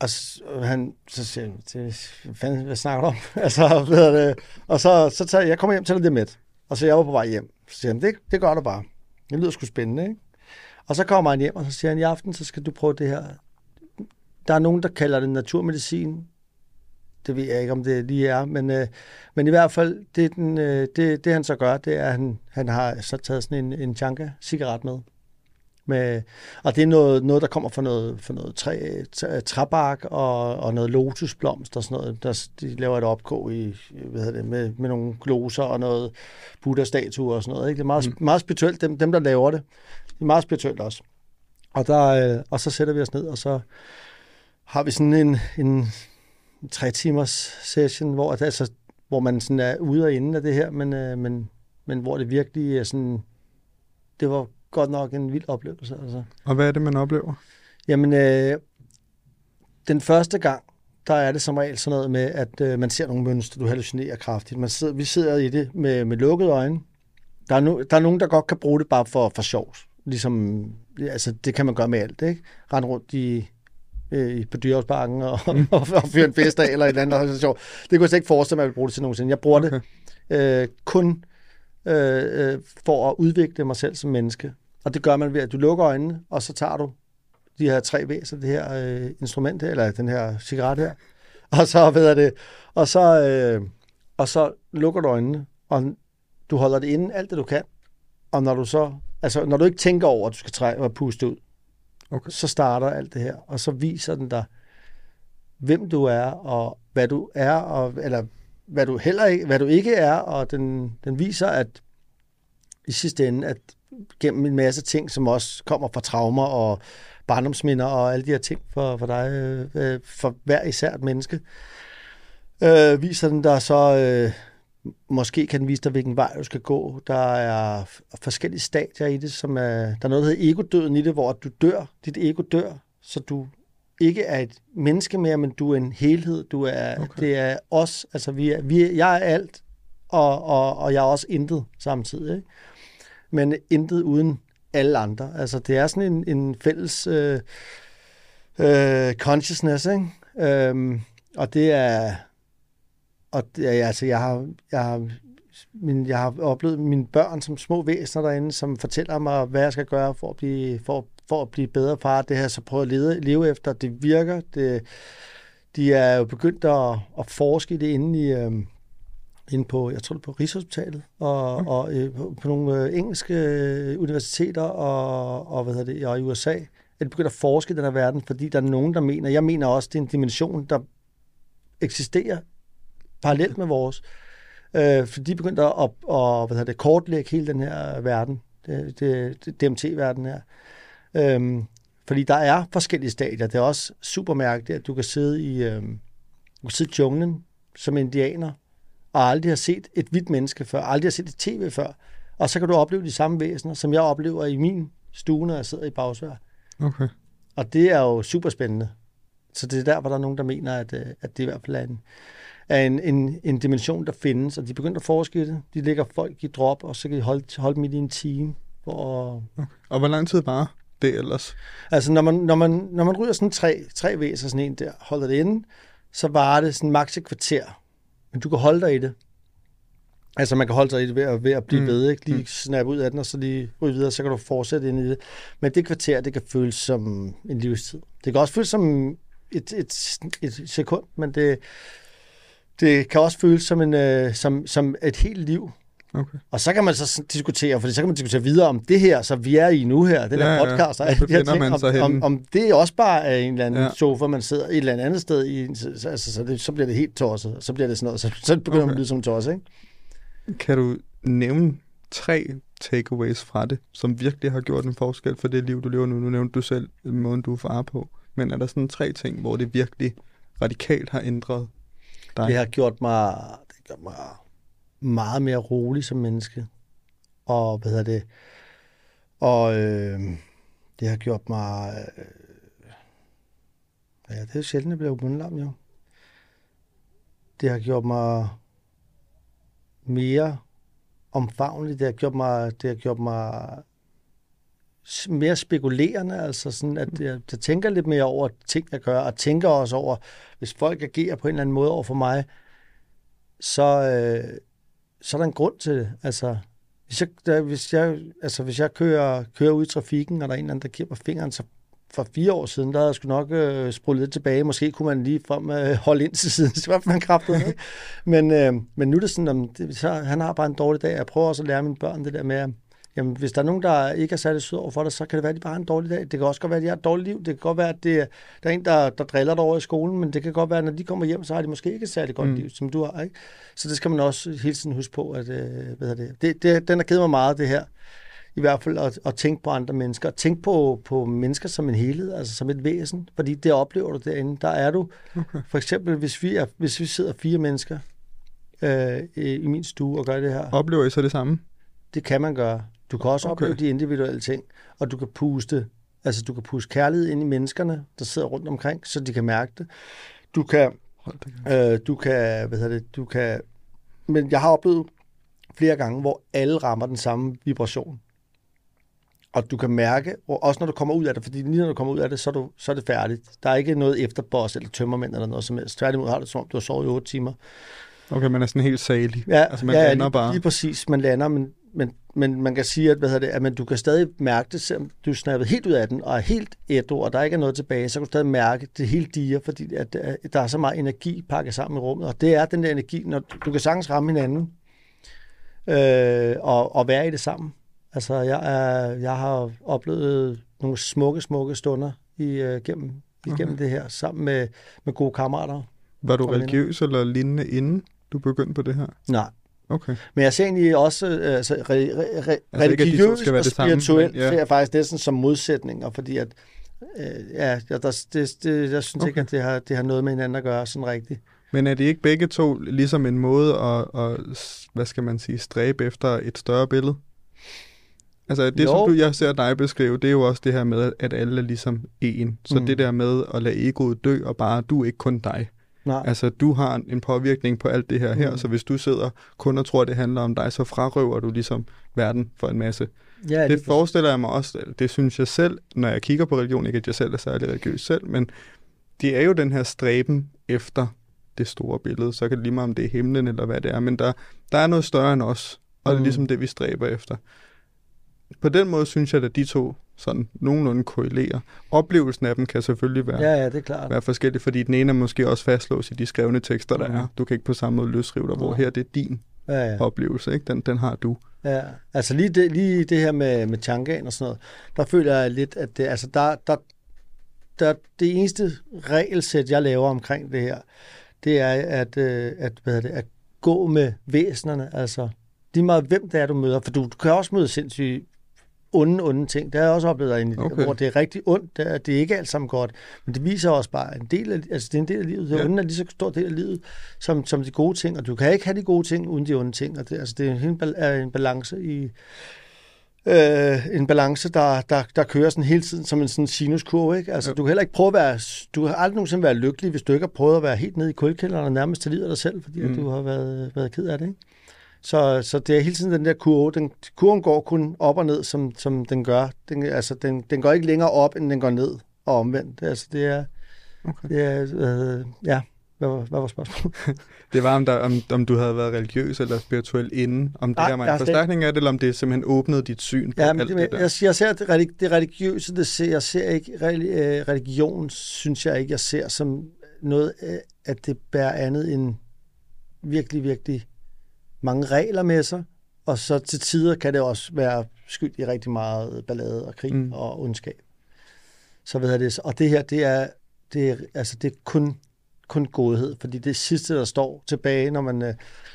og han, så siger han, det, hvad fanden, hvad snakker du om? [laughs] altså, hvad det? Og så, så tager jeg, jeg kommer hjem til det med. Og så jeg var på vej hjem. Så siger han, det, det gør du bare. Det lyder sgu spændende, ikke? Og så kommer han hjem, og så siger han, i aften, så skal du prøve det her. Der er nogen, der kalder det naturmedicin. Det ved jeg ikke, om det lige er, men, øh, men i hvert fald, det, den, øh, det, det han så gør, det er, at han, han har så taget sådan en, en chanka cigaret med. Med, og det er noget, noget der kommer fra noget, fra noget træ, træbark og, og noget lotusblomst og sådan noget. Der, de laver et opkog i, hvad hedder det, med, med nogle gloser og noget Buddha-statuer og sådan noget. Ikke? Det er meget, mm. meget spirituelt, dem, dem der laver det. Det er meget spirituelt også. Og, der, øh, og så sætter vi os ned, og så har vi sådan en, en tre timers session, hvor, altså, hvor man sådan er ude og inde af det her, men, øh, men, men hvor det virkelig er sådan, det var godt nok en vild oplevelse. Altså. Og hvad er det, man oplever? Jamen, øh, den første gang, der er det som regel sådan noget med, at øh, man ser nogle mønstre, du hallucinerer kraftigt. Man sidder, vi sidder i det med, med lukkede øjne. Der er, no, der er nogen, der godt kan bruge det bare for, for sjov. Ligesom, altså, det kan man gøre med alt, ikke? Rende rundt i, øh, på Dyrehavsbakken og, mm. [laughs] og, og fyre en fest af, eller et andet. Det kunne jeg slet ikke forestille mig, at jeg ville bruge det til nogensinde. Jeg bruger okay. det øh, kun øh, øh, for at udvikle mig selv som menneske. Og det gør man ved, at du lukker øjnene, og så tager du de her tre væser, det her øh, instrument her, eller den her cigaret her, og så, ved det, og så, øh, og så lukker du øjnene, og du holder det inde alt det, du kan, og når du så, altså når du ikke tænker over, at du skal trække og puste ud, okay. så starter alt det her, og så viser den dig, hvem du er, og hvad du er, og, eller hvad du heller ikke, hvad du ikke er, og den, den viser, at i sidste ende, at gennem en masse ting, som også kommer fra traumer og barndomsminder og alle de her ting for, for dig, øh, øh for hver især et menneske, øh, viser den der så, øh, måske kan den vise dig, hvilken vej du skal gå. Der er forskellige stadier i det, som er, der er noget, der hedder egodøden i det, hvor du dør, dit ego dør, så du ikke er et menneske mere, men du er en helhed. Du er, okay. Det er os, altså vi er, vi, jeg er alt, og, og, og jeg er også intet samtidig. Ikke? Men intet uden alle andre. Altså det er sådan en, en fælles øh, øh, consciousness, ikke? Øhm, og det er, og det, altså jeg har, jeg har min, jeg har oplevet mine børn som små væsener derinde, som fortæller mig, hvad jeg skal gøre for at blive, for, for at blive bedre far. Det her så prøve at leve, leve efter. Det virker. Det, de er jo begyndt at, at forske det inde i, øhm, inde på, jeg tror det på Rigshospitalet, og, okay. og øh, på, på nogle øh, engelske øh, universiteter og, og, hvad hedder det, og i USA, at de begynder at forske i den her verden, fordi der er nogen, der mener, jeg mener også, det er en dimension, der eksisterer parallelt med vores, øh, for de begyndte at, at, at hvad hedder det, kortlægge hele den her verden, det, det, det DMT-verden her. Øhm, fordi der er forskellige stadier. Det er også super mærkeligt, at du kan sidde i, øhm, du kan sidde i junglen som indianer, og aldrig har set et hvidt menneske før, aldrig har set et tv før. Og så kan du opleve de samme væsener, som jeg oplever i min stue, når jeg sidder i bagsvær. Okay. Og det er jo super spændende. Så det er der, hvor der er nogen, der mener, at, øh, at det i hvert fald er en, er en, en, en dimension, der findes. Og de begynder at forske i det. De lægger folk i drop, og så kan de holde, holde dem i en time. Hvor... Okay. Og hvor lang tid var det ellers? Altså, når man, når man, når man ryger sådan tre, tre væser, sådan en der, holder det inde, så var det sådan maks et kvarter. Men du kan holde dig i det. Altså, man kan holde sig i det ved at, ved at blive mm. ved, ikke? Lige mm. snappe ud af den, og så lige ryge videre, så kan du fortsætte ind i det. Men det kvarter, det kan føles som en livstid. Det kan også føles som et, et, et sekund, men det, det kan også føles som, en, uh, som, som et helt liv. Okay. Og så kan man så diskutere, for så kan man diskutere videre om det her, så vi er i nu her, den ja, her podcast, ja. og de her ting, om, om, om det også bare er en eller anden ja. sofa, man sidder et eller andet sted i, så, altså, så, det, så bliver det helt tosset, så bliver det sådan noget, så, så begynder okay. man at lyde som tosset, ikke? Kan du nævne tre takeaways fra det, som virkelig har gjort en forskel for det liv, du lever nu? Nu nævnte du selv måden, du er far på. Men er der sådan tre ting, hvor det virkelig radikalt har ændret dig? Det har gjort mig, det har gjort mig meget mere rolig som menneske. Og hvad hedder det? Og øh, det har gjort mig... Øh, ja, det er sjældent, at jeg bliver mundlam, jo. Det har gjort mig mere omfavnelig. Det har gjort mig, det har gjort mig mere spekulerende, altså sådan, at jeg, jeg tænker lidt mere over ting, jeg gør, og tænker også over, hvis folk agerer på en eller anden måde over for mig, så, øh, så er der en grund til det. Altså, hvis jeg, der, hvis jeg, altså, hvis jeg kører, kører ud i trafikken, og der er en eller anden, der giver mig fingeren, så for fire år siden, der havde jeg sgu nok øh, spurgt lidt tilbage. Måske kunne man lige frem øh, holde ind til siden, [laughs] så var man kraftet. Ikke? Men, øh, men nu er det sådan, at det, så, han har bare en dårlig dag. Jeg prøver også at lære mine børn det der med, at jamen hvis der er nogen, der ikke er særlig sød over for dig, så kan det være, at de bare har en dårlig dag. Det kan også godt være, at de har et dårligt liv. Det kan godt være, at det, der er en, der, der driller dig over i skolen, men det kan godt være, at når de kommer hjem, så har de måske ikke et særligt godt mm. liv, som du har. Ikke? Så det skal man også hele tiden huske på. At, øh, hvad det, det, det, den har givet mig meget, det her. I hvert fald at, at tænke på andre mennesker. Tænk på, på mennesker som en helhed, altså som et væsen. Fordi det oplever du derinde. Der er du. Okay. For eksempel, hvis vi, er, hvis vi sidder fire mennesker øh, i min stue og gør det her. Oplever I så det samme? Det kan man gøre. Du kan også okay. opleve de individuelle ting, og du kan puste, altså du kan puste kærlighed ind i menneskerne, der sidder rundt omkring, så de kan mærke det. Du kan, øh, du kan, hvad hedder det, du kan, men jeg har oplevet flere gange, hvor alle rammer den samme vibration. Og du kan mærke, også når du kommer ud af det, fordi lige når du kommer ud af det, så er, du, så er det færdigt. Der er ikke noget efterboss eller tømmermænd eller noget som helst. Tværtimod har du det som om, du har sovet i otte timer. Okay, man er sådan helt salig. Ja, altså, man ja, lander lige, bare. lige præcis. Man lander, men, men, men man kan sige, at, hvad det, at man, du kan stadig mærke det, selvom du er snappet helt ud af den, og er helt et og der ikke er noget tilbage, så kan du stadig mærke det helt diger, fordi at, at der er så meget energi pakket sammen i rummet, og det er den der energi, når du kan sagtens ramme hinanden, øh, og, og være i det sammen. Altså, jeg, er, jeg har oplevet nogle smukke, smukke stunder i, uh, gennem, igennem okay. det her, sammen med, med gode kammerater. Var du religiøs eller lignende, inden du begyndte på det her? Nej. Okay. Men jeg ser egentlig også uh, altså, re, re, re, altså religiøs ikke, og spirituelt, ja. er faktisk det sådan som modsætninger, fordi at uh, ja, der, det, det, jeg synes okay. ikke, at det har, det har noget med hinanden at gøre sådan rigtigt. Men er det ikke begge to ligesom en måde at, at hvad skal man sige, stræbe efter et større billede? Altså det, jo. som du, jeg ser dig beskrive, det er jo også det her med, at alle er ligesom en. Så mm. det der med at lade egoet dø, og bare, du er ikke kun dig. Nej. Altså, du har en påvirkning på alt det her her, mm. så hvis du sidder kun og tror, at det handler om dig, så frarøver du ligesom verden for en masse. Ja, det, det forestiller jeg mig også, det synes jeg selv, når jeg kigger på religion, ikke at jeg selv er særlig religiøs selv, men det er jo den her stræben efter det store billede. Så kan det lige meget, om det er himlen eller hvad det er, men der, der er noget større end os, og mm. det er ligesom det, vi stræber efter på den måde synes jeg, at de to sådan nogenlunde korrelerer. Oplevelsen af dem kan selvfølgelig være, ja, ja, det er klart. være forskellig, fordi den ene er måske også fastlåst i de skrevne tekster, der mm. er. Du kan ikke på samme måde løsrive dig, hvor her det er din ja, ja. oplevelse, ikke? Den, den har du. Ja, altså lige det, lige det her med, med Changan og sådan noget, der føler jeg lidt, at det, altså der, der, der, det eneste regelsæt, jeg laver omkring det her, det er at, øh, at, hvad det, at gå med væsenerne, altså lige meget hvem det er, du møder, for du, du kan også møde sindssygt onde, onde ting. Det har jeg også oplevet derinde, okay. hvor det er rigtig ondt. Det er, det er ikke alt sammen godt. Men det viser også bare, en del af, altså det er en del af livet. Det ja. onde er lige så stor del af livet, som, som de gode ting. Og du kan ikke have de gode ting uden de onde ting. Og det, altså det er en, er en balance i, øh, en balance, der, der, der kører sådan hele tiden som en sådan sinuskurve. Ikke? Altså, ja. Du kan heller ikke prøve at være, du har aldrig nogensinde været lykkelig, hvis du ikke har prøvet at være helt nede i kulkælderen og nærmest til livet af dig selv, fordi mm. at du har været, været ked af det. Ikke? Så, så det er hele tiden den der kurve. Den, kurven går kun op og ned, som, som den gør. Den, altså, den, den går ikke længere op, end den går ned og omvendt. Altså, det er... Okay. Det er øh, ja, hvad var, hvad var spørgsmålet? [laughs] det var, om, der, om, om du havde været religiøs eller spirituel inden. Om det Nej, der var en forstærkning af det, eller om det simpelthen åbnede dit syn på ja, alt det, det der. Jeg, jeg ser det, det religiøse, det ser, jeg ser ikke øh, religion, synes jeg ikke, jeg ser som noget, at det bærer andet end virkelig, virkelig mange regler med sig, og så til tider kan det også være skyld i rigtig meget ballade og krig mm. og ondskab. Så ved jeg det. Og det her, det er, det er, altså, det er kun, kun godhed, fordi det sidste, der står tilbage, når man, øh,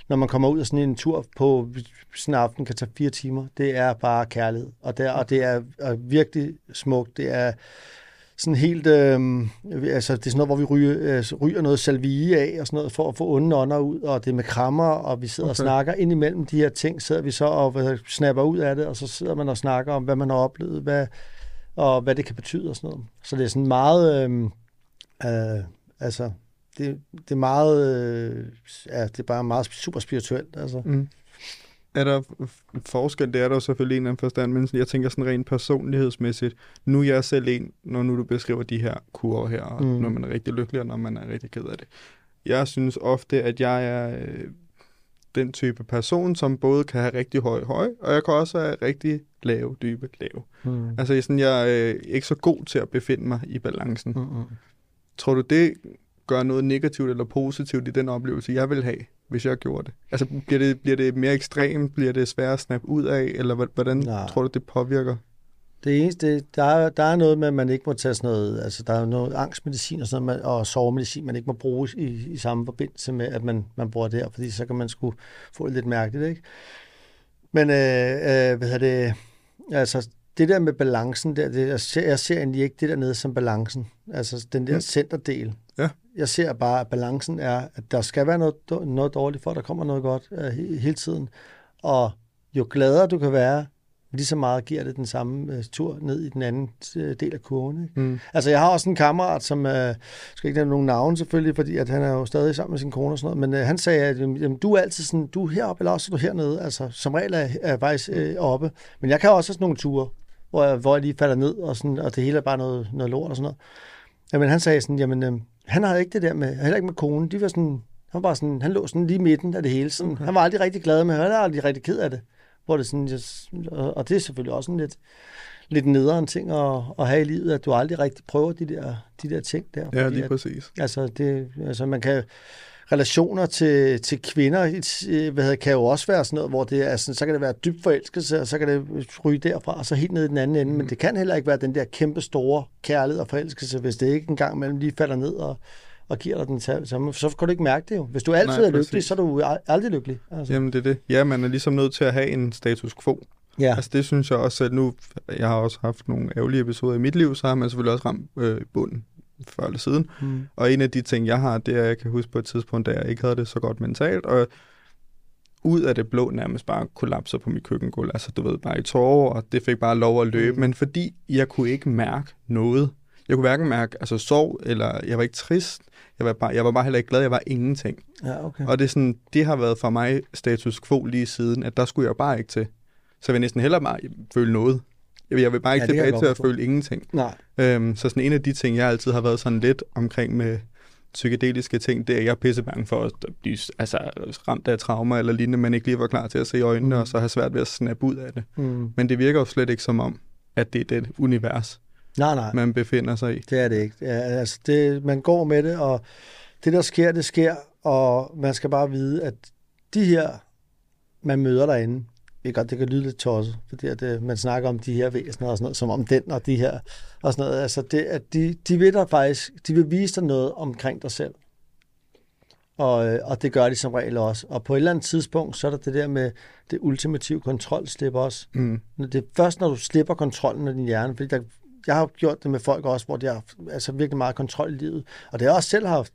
når man kommer ud af sådan en tur på sådan en aften, kan tage fire timer, det er bare kærlighed. Og det er, og det er, er virkelig smukt. Det er, sådan helt, øh, altså det er sådan noget, hvor vi ryger, øh, ryger noget salvie af og sådan noget, for at få onde ånder ud, og det er med krammer, og vi sidder okay. og snakker ind imellem de her ting, sidder vi så og hvad, snapper ud af det, og så sidder man og snakker om, hvad man har oplevet, hvad, og hvad det kan betyde og sådan noget. Så det er sådan meget, øh, øh, altså, det, det er meget, øh, ja, det er bare meget super spirituelt, altså. Mm er der forskel? Det er der jo selvfølgelig en eller anden forstand, men jeg tænker sådan rent personlighedsmæssigt. Nu er jeg selv en, når nu du beskriver de her kurer her, mm. når man er rigtig lykkelig, og når man er rigtig ked af det. Jeg synes ofte, at jeg er øh, den type person, som både kan have rigtig høj høj, og jeg kan også have rigtig lav dybe lav. Mm. Altså sådan, jeg er øh, ikke så god til at befinde mig i balancen. Mm-hmm. Tror du, det gør noget negativt eller positivt i den oplevelse, jeg vil have? Hvis jeg gjorde det? Altså, bliver det, bliver det mere ekstremt? Bliver det sværere at snappe ud af? Eller hvordan Nej. tror du, det påvirker? Det eneste, der er, der er noget med, at man ikke må tage sådan noget, altså der er noget angstmedicin og sådan noget, og sovemedicin, man ikke må bruge i, i samme forbindelse med, at man, man bruger det her, fordi så kan man sgu få det lidt mærkeligt, ikke? Men, øh, øh, hvad hedder det, altså det der med balancen, der, det, jeg, ser, jeg ser egentlig ikke det der nede som balancen, altså den der Mm. centerdel. Ja. Jeg ser bare, at balancen er, at der skal være noget, noget dårligt, for der kommer noget godt he- hele tiden. Og jo gladere du kan være, lige så meget giver det den samme øh, tur ned i den anden øh, del af kurven. Ikke? Mm. Altså, jeg har også en kammerat, som, øh, skal ikke nævne nogen navn selvfølgelig, fordi at han er jo stadig sammen med sin kone og sådan noget, men øh, han sagde, at jamen, du er altid sådan, du er heroppe, eller også er du hernede. Altså, som regel er jeg faktisk øh, oppe. Men jeg kan også have sådan nogle ture, hvor jeg, hvor jeg lige falder ned, og, sådan, og det hele er bare noget, noget lort og sådan noget. Jamen, han sagde sådan, jamen, øh, han havde ikke det der med, heller ikke med konen, de var sådan, han var bare sådan, han lå sådan lige midten af det hele. Sådan, okay. Han var aldrig rigtig glad med, han var aldrig rigtig ked af det. Hvor det sådan, jeg, og, det er selvfølgelig også en lidt, lidt nederen ting at, at have i livet, at du aldrig rigtig prøver de der, de der ting der. Ja, lige at, præcis. altså, det, altså, man kan relationer til, til kvinder øh, hvad hedder, kan jo også være sådan noget, hvor det er sådan, så kan det være dybt forelskelse, og så kan det ryge derfra, og så helt ned i den anden ende. Mm. Men det kan heller ikke være den der kæmpe store kærlighed og forelskelse, hvis det ikke engang mellem lige falder ned og, og giver dig den så, så kan du ikke mærke det jo. Hvis du altid Nej, er lykkelig, præcis. så er du al- aldrig lykkelig. Altså. Jamen, det er det. Ja, man er ligesom nødt til at have en status quo. Ja. Altså det synes jeg også, at nu, jeg har også haft nogle ærgerlige episoder i mit liv, så har man selvfølgelig også ramt øh, bunden før eller siden. Mm. Og en af de ting, jeg har, det er, at jeg kan huske på et tidspunkt, da jeg ikke havde det så godt mentalt, og ud af det blå nærmest bare kollapser på mit køkkengulv. Altså du ved, bare i tårer, og det fik bare lov at løbe. Mm. Men fordi jeg kunne ikke mærke noget. Jeg kunne hverken mærke altså sorg, eller jeg var ikke trist. Jeg var, bare, jeg var bare heller ikke glad, jeg var ingenting. Ja, okay. Og det, er sådan, det har været for mig status quo lige siden, at der skulle jeg bare ikke til. Så jeg vil næsten hellere bare føle noget. Jeg vil, jeg vil bare ikke Ja, tilbage til at føle ingenting. Nej. Øhm, så sådan en af de ting, jeg altid har været sådan lidt omkring med psykedeliske ting, det er, at jeg er pissebange for at blive altså, ramt af traumer eller lignende, man ikke lige var klar til at se i øjnene, Mm. og så have svært ved at snappe ud af det. Mm. Men det virker jo slet ikke som om, at det er det univers, Nej, nej. man befinder sig i. Det er det ikke. Ja, altså det, man går med det, og det, der sker, det sker, og man skal bare vide, at de her, man møder derinde, det kan, det kan lyde lidt tosset, fordi at, øh, man snakker om de her væsener og sådan noget, som om den og de her, og sådan noget. Altså det, at de, de vil dig faktisk, de vil vise dig noget omkring dig selv. Og, øh, og det gør de som regel også. Og på et eller andet tidspunkt, så er der det der med det ultimative kontrolslip også. Mm. Det er først, når du slipper kontrollen af din hjerne, fordi der, jeg har jo gjort det med folk også, hvor de har altså virkelig meget kontrol i livet, og det har jeg også selv haft.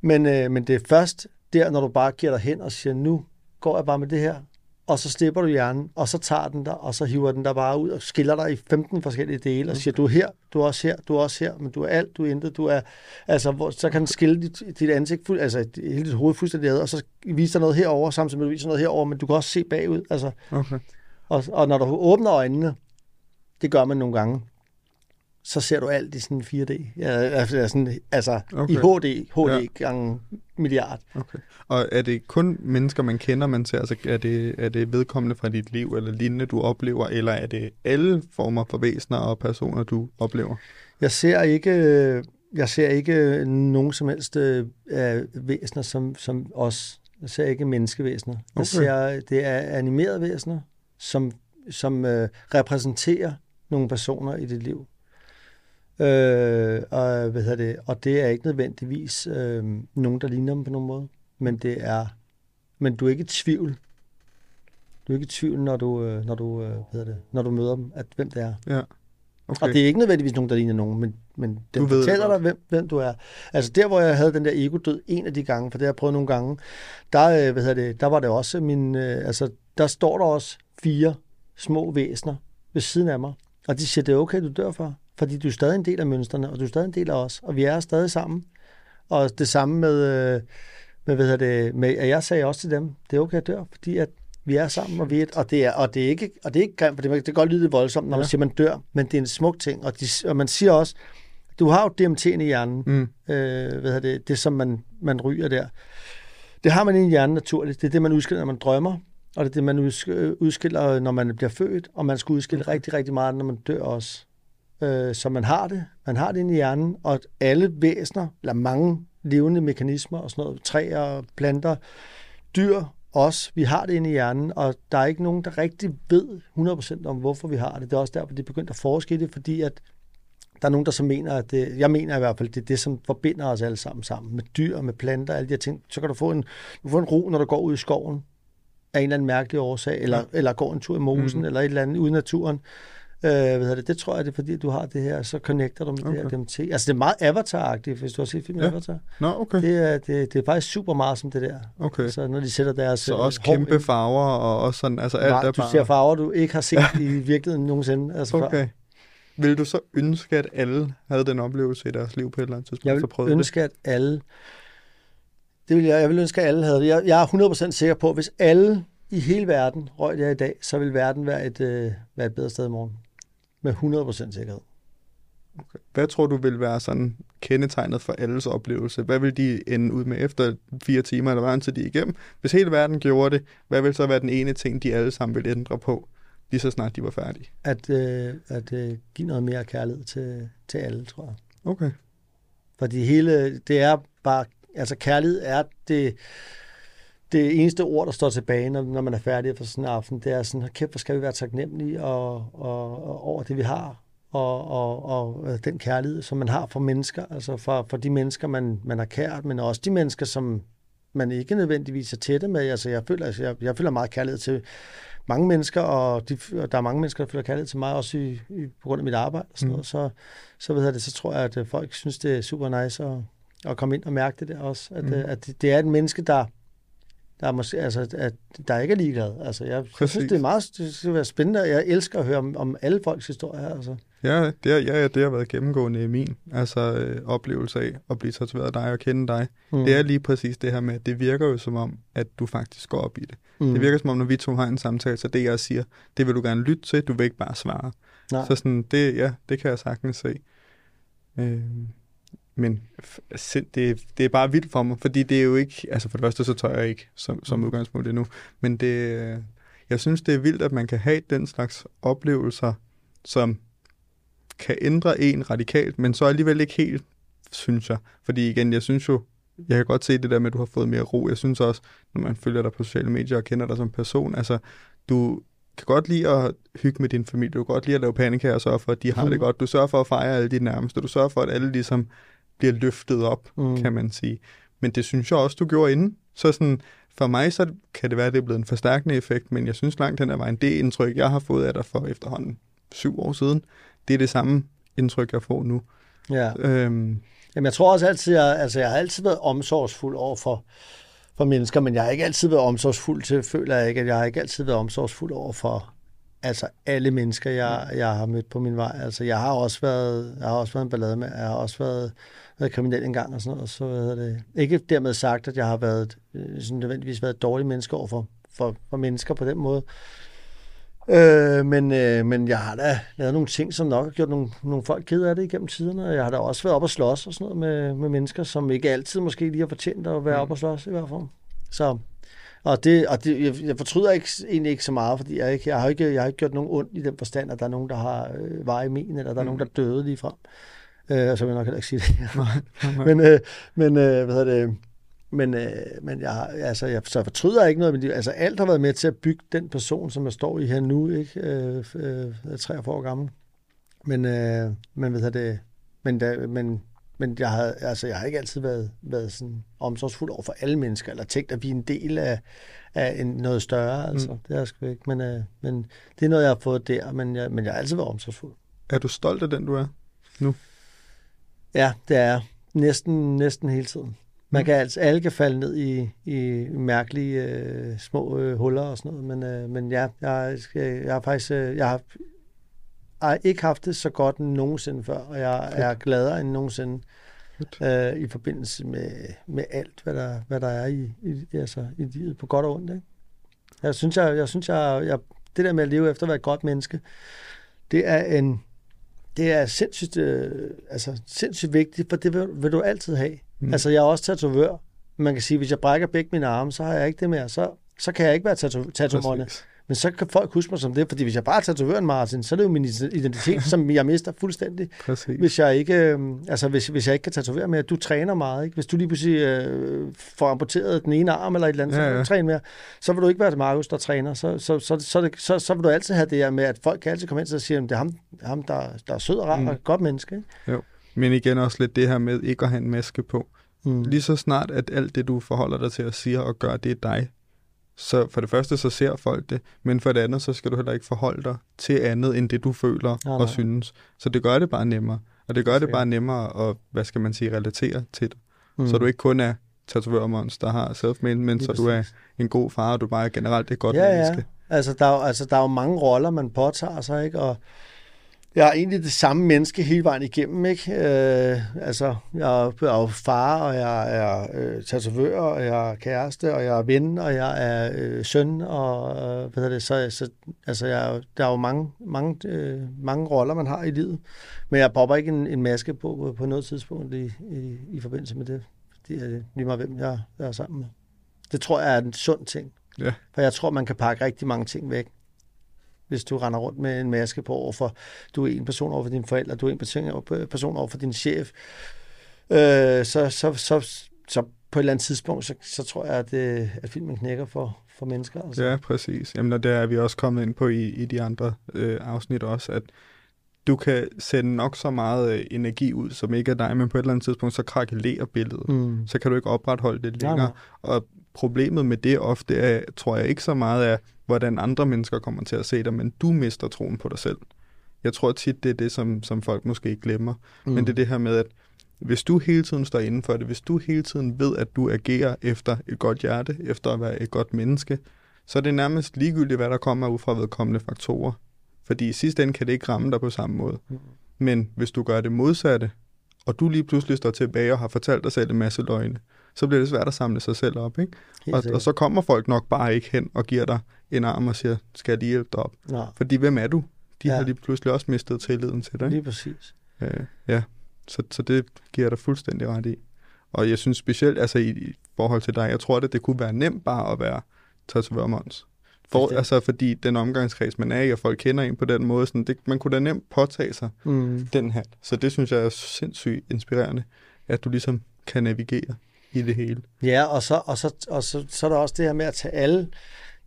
Men, øh, men det er først der, når du bare giver dig hen og siger, nu går jeg bare med det her, og så slipper du hjernen, og så tager den dig, og så hiver den dig bare ud og skiller dig i 15 forskellige dele, og siger, du er her, du er også her, du er også her, men du er alt, du er intet, du er, altså, hvor, så kan den skille dit, dit ansigt, fuld, altså hele dit hoved fuldstændig ad, og så viser dig noget herover samtidig med, at du viser noget herover, men du kan også se bagud, altså, Okay. og, og når du åbner øjnene, det gør man nogle gange, så ser du alt i sådan 4D. Ja, altså, sådan, altså Okay. i HD, HD Ja. gange milliard. okay. Og er det kun mennesker, man kender, man ser? Altså, er det, er det vedkommende fra dit liv eller lignende, du oplever, eller er det alle former for væsener og personer, du oplever? Jeg ser ikke, jeg ser ikke nogen som helst øh, væsener som, som os. Jeg ser ikke menneskevæsener. Jeg Okay. ser, det er animerede væsener, som, som øh, repræsenterer nogle personer i dit liv. Øh, og, hvad hedder det, og det er ikke nødvendigvis øh, nogen, der ligner dem på nogen måde. Men det er, men du er ikke i tvivl. Du er ikke i tvivl, når du, øh, når du, øh, hvad hedder det, når du møder dem, at hvem det er. Ja. Okay. Og det er ikke nødvendigvis nogen, der ligner nogen, men, men Du den ved det fortæller dig, hvem, hvem du er. Altså der, hvor jeg havde den der ego-død en af de gange, for det har jeg prøvet nogle gange, der, øh, hvad hedder det, der var det også min, øh, altså der står der også fire små væsener ved siden af mig, og de siger, det er okay, du dør for, fordi du er stadig en del af mønstrene, og du er stadig en del af os, og vi er stadig sammen. Og det samme med, øh, med hvad det, med, at jeg sagde også til dem, det er okay, at dør, fordi at vi er sammen, og, vi er, og, det er, og det er ikke, og det er ikke grimt, for det, det kan godt lyde voldsomt, når man Ja. siger, man dør, men det er en smuk ting, og, de, og man siger også, du har jo DMT'en i hjernen, Mm. øh, hvad det, det som man, man ryger der. Det har man i hjernen naturligt. Det er det, man udskiller, når man drømmer, og det er det, man udsk- udskiller, når man bliver født, og man skal udskille rigtig, rigtig meget, når man dør også. Øh, så man har det. Man har det inde i hjernen, og alle væsener, eller mange levende mekanismer og sådan noget, træer planter, dyr også, vi har det inde i hjernen, og der er ikke nogen, der rigtig ved 100% om, hvorfor vi har det. Det er også derfor, de er begyndt at forske i det, fordi at der er nogen, der så mener, at det, jeg mener i hvert fald, det er det, som forbinder os alle sammen sammen, med dyr, med planter, alle de her ting. Så kan du få en, du få en ro, når du går ud i skoven, af en eller anden mærkelig årsag, eller, ja. eller går en tur i mosen, mm. eller et eller andet ude i naturen. Øh, hvad det? det tror jeg, det er fordi, du har det her, så connecter du med okay. det her DMT. Altså, det er meget Avatar-agtigt, hvis du har set filmen ja. Avatar. Nå, okay. Det er, det, det er faktisk super meget som det der. Okay. Så når de sætter deres... Så også kæmpe ind. farver, og også sådan, altså alt Nej, er du bare... ser farver, du ikke har set i virkeligheden nogensinde. Altså okay. Før. Vil du så ønske, at alle havde den oplevelse i deres liv på et eller andet tidspunkt? Jeg vil ønske, det? at alle... Det vil jeg, jeg vil ønske, at alle havde det. Jeg, jeg er 100% sikker på, at hvis alle i hele verden røg det i dag, så vil verden være et, øh, være et bedre sted i morgen. Med 100% sikkerhed. Okay. Hvad tror du vil være sådan kendetegnet for alles oplevelse? Hvad vil de ende ud med efter fire timer, eller hvad til de igennem? Hvis hele verden gjorde det, hvad vil så være den ene ting, de alle sammen vil ændre på, lige så snart de var færdige? At, øh, at øh, give noget mere kærlighed til, til alle, tror jeg. Okay. Fordi hele, det er bare, altså kærlighed er det, det eneste ord, der står tilbage, når, når man er færdig for sådan en aften, det er sådan, kæft, hvor skal vi være taknemmelige og, og, og over det, vi har, og, og, og øh, den kærlighed, som man har for mennesker, altså for, for de mennesker, man, man har kært, men også de mennesker, som man ikke nødvendigvis er tætte med. Altså, jeg føler, altså, jeg, jeg føler meget kærlighed til mange mennesker, og, de, og der er mange mennesker, der føler kærlighed til mig, også i, i, på grund af mit arbejde og sådan mm. noget. Så, så, ved jeg det, så tror jeg, at øh, folk synes, det er super nice at, at komme ind og mærke det der også. At, mm. Øh, at det, det er et menneske, der der er måske, altså, at der ikke er ligeglad. Altså, jeg, jeg synes, det er meget det skal være spændende. Jeg elsker at høre om, om alle folks historier. Altså. Ja, det, er, ja, det har været gennemgående i min altså, øh, oplevelse af at blive tatoveret af dig og kende dig. Mm. Det er lige præcis det her med, at det virker jo som om, at du faktisk går op i det. Mm. Det virker som om, når vi to har en samtale, så det jeg siger, det vil du gerne lytte til, du vil ikke bare svare. Nej. Så sådan, det, ja, det kan jeg sagtens se. Øh, men det, det er bare vildt for mig, fordi det er jo ikke, altså for det første så tør jeg ikke som, som mm. udgangspunkt endnu, men det, jeg synes det er vildt, at man kan have den slags oplevelser, som kan ændre en radikalt, men så alligevel ikke helt, synes jeg. Fordi igen, jeg synes jo, jeg kan godt se det der med, at du har fået mere ro. Jeg synes også, når man følger dig på sociale medier og kender dig som person, altså du kan godt lide at hygge med din familie, du kan godt lide at lave pandekager og sørge for, at de har mm. det godt. Du sørger for at fejre alle de nærmeste, du sørger for, at alle ligesom bliver løftet op, mm. kan man sige. Men det synes jeg også, du gjorde inden. Så sådan, for mig så kan det være, at det er blevet en forstærkende effekt, men jeg synes langt den er vejen. Det indtryk, jeg har fået af dig for efterhånden syv år siden, det er det samme indtryk, jeg får nu. Ja. Øhm. Jamen, jeg tror også altid, jeg, altså, jeg har altid været omsorgsfuld over for, for mennesker, men jeg har ikke altid været omsorgsfuld til, føler jeg ikke, at jeg har ikke altid været omsorgsfuld over for altså alle mennesker, jeg, jeg har mødt på min vej. Altså, jeg har også været, jeg har også været en ballade med, jeg har også været, været kriminel engang og sådan noget. Så hvad det, ikke dermed sagt, at jeg har været, øh, sådan nødvendigvis været et dårligt menneske over for, for, for mennesker på den måde. Øh, men, øh, men jeg har da lavet nogle ting, som nok har gjort nogle, nogle folk ked af det igennem tiderne, og jeg har da også været op og slås og sådan noget med, med mennesker, som ikke altid måske lige har fortjent at være mm. op og slås i hvert fald. Så, og det, og det jeg, jeg fortryder ikke, egentlig ikke så meget, fordi jeg, ikke, jeg, har ikke, jeg har ikke gjort nogen ondt i den forstand, at der er nogen, der har øh, var i min, eller der er mm. nogen, der døde lige frem. Øh, så vil jeg nok heller ikke sige det. [laughs] men, øh, men øh, hvad hedder det, men, øh, men jeg, altså, jeg, så fortryder ikke noget, men altså, alt har været med til at bygge den person, som jeg står i her nu, ikke? Øh, øh, 43 år gammel. Men, øh, men hvad det, men, da, men, men jeg har, altså, jeg har ikke altid været, været sådan omsorgsfuld over for alle mennesker, eller tænkt, at vi er en del af, af en, noget større. Altså. Mm. Det er jeg ikke. Men, øh, men det er noget, jeg har fået der, men jeg, men jeg har altid været omsorgsfuld. Er du stolt af den, du er nu? Ja, det er jeg. Næsten, næsten hele tiden. Man kan altså, alle kan falde ned i, i mærkelige øh, små øh, huller og sådan noget, men, øh, men ja, jeg, jeg har faktisk, øh, jeg har, har ikke haft det så godt nogensinde før, og jeg er gladere end nogensinde øh, i forbindelse med, med alt, hvad der, hvad der er i, i, altså, i livet, på godt og ondt. Ikke? Jeg synes, jeg, jeg, synes jeg, jeg, det der med at leve efter at være et godt menneske, det er en, det er sindssygt, øh, altså, sindssygt vigtigt, for det vil, vil du altid have. Mm. Altså, jeg er også tatovør. Man kan sige, hvis jeg brækker begge mine arme, så har jeg ikke det mere. Så, så kan jeg ikke være tatovørende. Men så kan folk huske mig som det, fordi hvis jeg bare er tatovøren Martin, så er det jo min identitet, [laughs] som jeg mister fuldstændig. Præcis. Hvis jeg ikke, øh, altså hvis, hvis jeg ikke kan tatovere mere, du træner meget, ikke? Hvis du lige pludselig øh, får amputeret den ene arm eller et eller andet, ja, ja. så kan du træne mere, så vil du ikke være Markus, der træner. Så, så, så, så, det, så, så vil du altid have det her med, at folk kan altid komme ind og sige, at det er ham, ham der, der er sød og rar mm. og et godt menneske. Ikke? Jo. Men igen også lidt det her med ikke at have en maske på. Mm. Lige så snart, at alt det, du forholder dig til at sige og gøre, det er dig, så for det første, så ser folk det, men for det andet, så skal du heller ikke forholde dig til andet, end det du føler nej, nej. og synes. Så det gør det bare nemmere. Og det gør det bare nemmere at, hvad skal man sige, relatere til det. Mm. Så du ikke kun er tatovør der har self men Lige så præcis. du er en god far, og du bare er generelt et godt ja, menneske. Ja, altså der, er, altså der er jo mange roller, man påtager sig, ikke? Og, jeg er egentlig det samme menneske hele vejen igennem, ikke? Øh, altså, jeg er jo far, og jeg er øh, tatovør, og jeg er kæreste, og jeg er ven, og jeg er øh, søn, og øh, hvad det, så, så altså, jeg, der er jo mange, mange, øh, mange roller, man har i livet. Men jeg popper ikke en, en maske på på noget tidspunkt i, i, i forbindelse med det. Det er lige meget, hvem jeg, jeg er sammen med. Det tror jeg er en sund ting. Ja. For jeg tror, man kan pakke rigtig mange ting væk hvis du render rundt med en maske på overfor, du er en person over for dine forældre, du er en person over for din chef, øh, så, så, så, så på et eller andet tidspunkt, så, så tror jeg, at, øh, at filmen knækker for, for mennesker. Altså. Ja, præcis. Jamen, og der er vi også kommet ind på i, i de andre øh, afsnit også, at du kan sende nok så meget øh, energi ud, som ikke er dig, men på et eller andet tidspunkt, så krakelerer billedet. Mm. Så kan du ikke opretholde det længere. Nej, nej. Og problemet med det ofte er, tror jeg ikke så meget af, hvordan andre mennesker kommer til at se dig, men du mister troen på dig selv. Jeg tror tit, det er det, som, som folk måske glemmer. Mm. Men det er det her med, at hvis du hele tiden står inden for det, hvis du hele tiden ved, at du agerer efter et godt hjerte, efter at være et godt menneske, så er det nærmest ligegyldigt, hvad der kommer ud fra vedkommende faktorer. Fordi i sidste ende kan det ikke ramme dig på samme måde. Mm. Men hvis du gør det modsatte, og du lige pludselig står tilbage og har fortalt dig selv en masse løgne, så bliver det svært at samle sig selv op. Ikke? Og, og så kommer folk nok bare ikke hen og giver dig en arm og siger, skal jeg lige hjælpe dig op? Nå. Fordi hvem er du? De ja. har lige pludselig også mistet tilliden til dig. Ikke? Lige præcis. Øh, ja, så, så det giver dig fuldstændig ret i. Og jeg synes specielt, altså i, i forhold til dig, jeg tror, at det kunne være nemt bare at være tatovørmons. For, det. altså fordi den omgangskreds, man er i, og folk kender en på den måde, sådan, det, man kunne da nemt påtage sig mm. den her. Så det synes jeg er sindssygt inspirerende, at du ligesom kan navigere i det hele. Ja, og så, og så, og så, så er der også det her med at tage alle,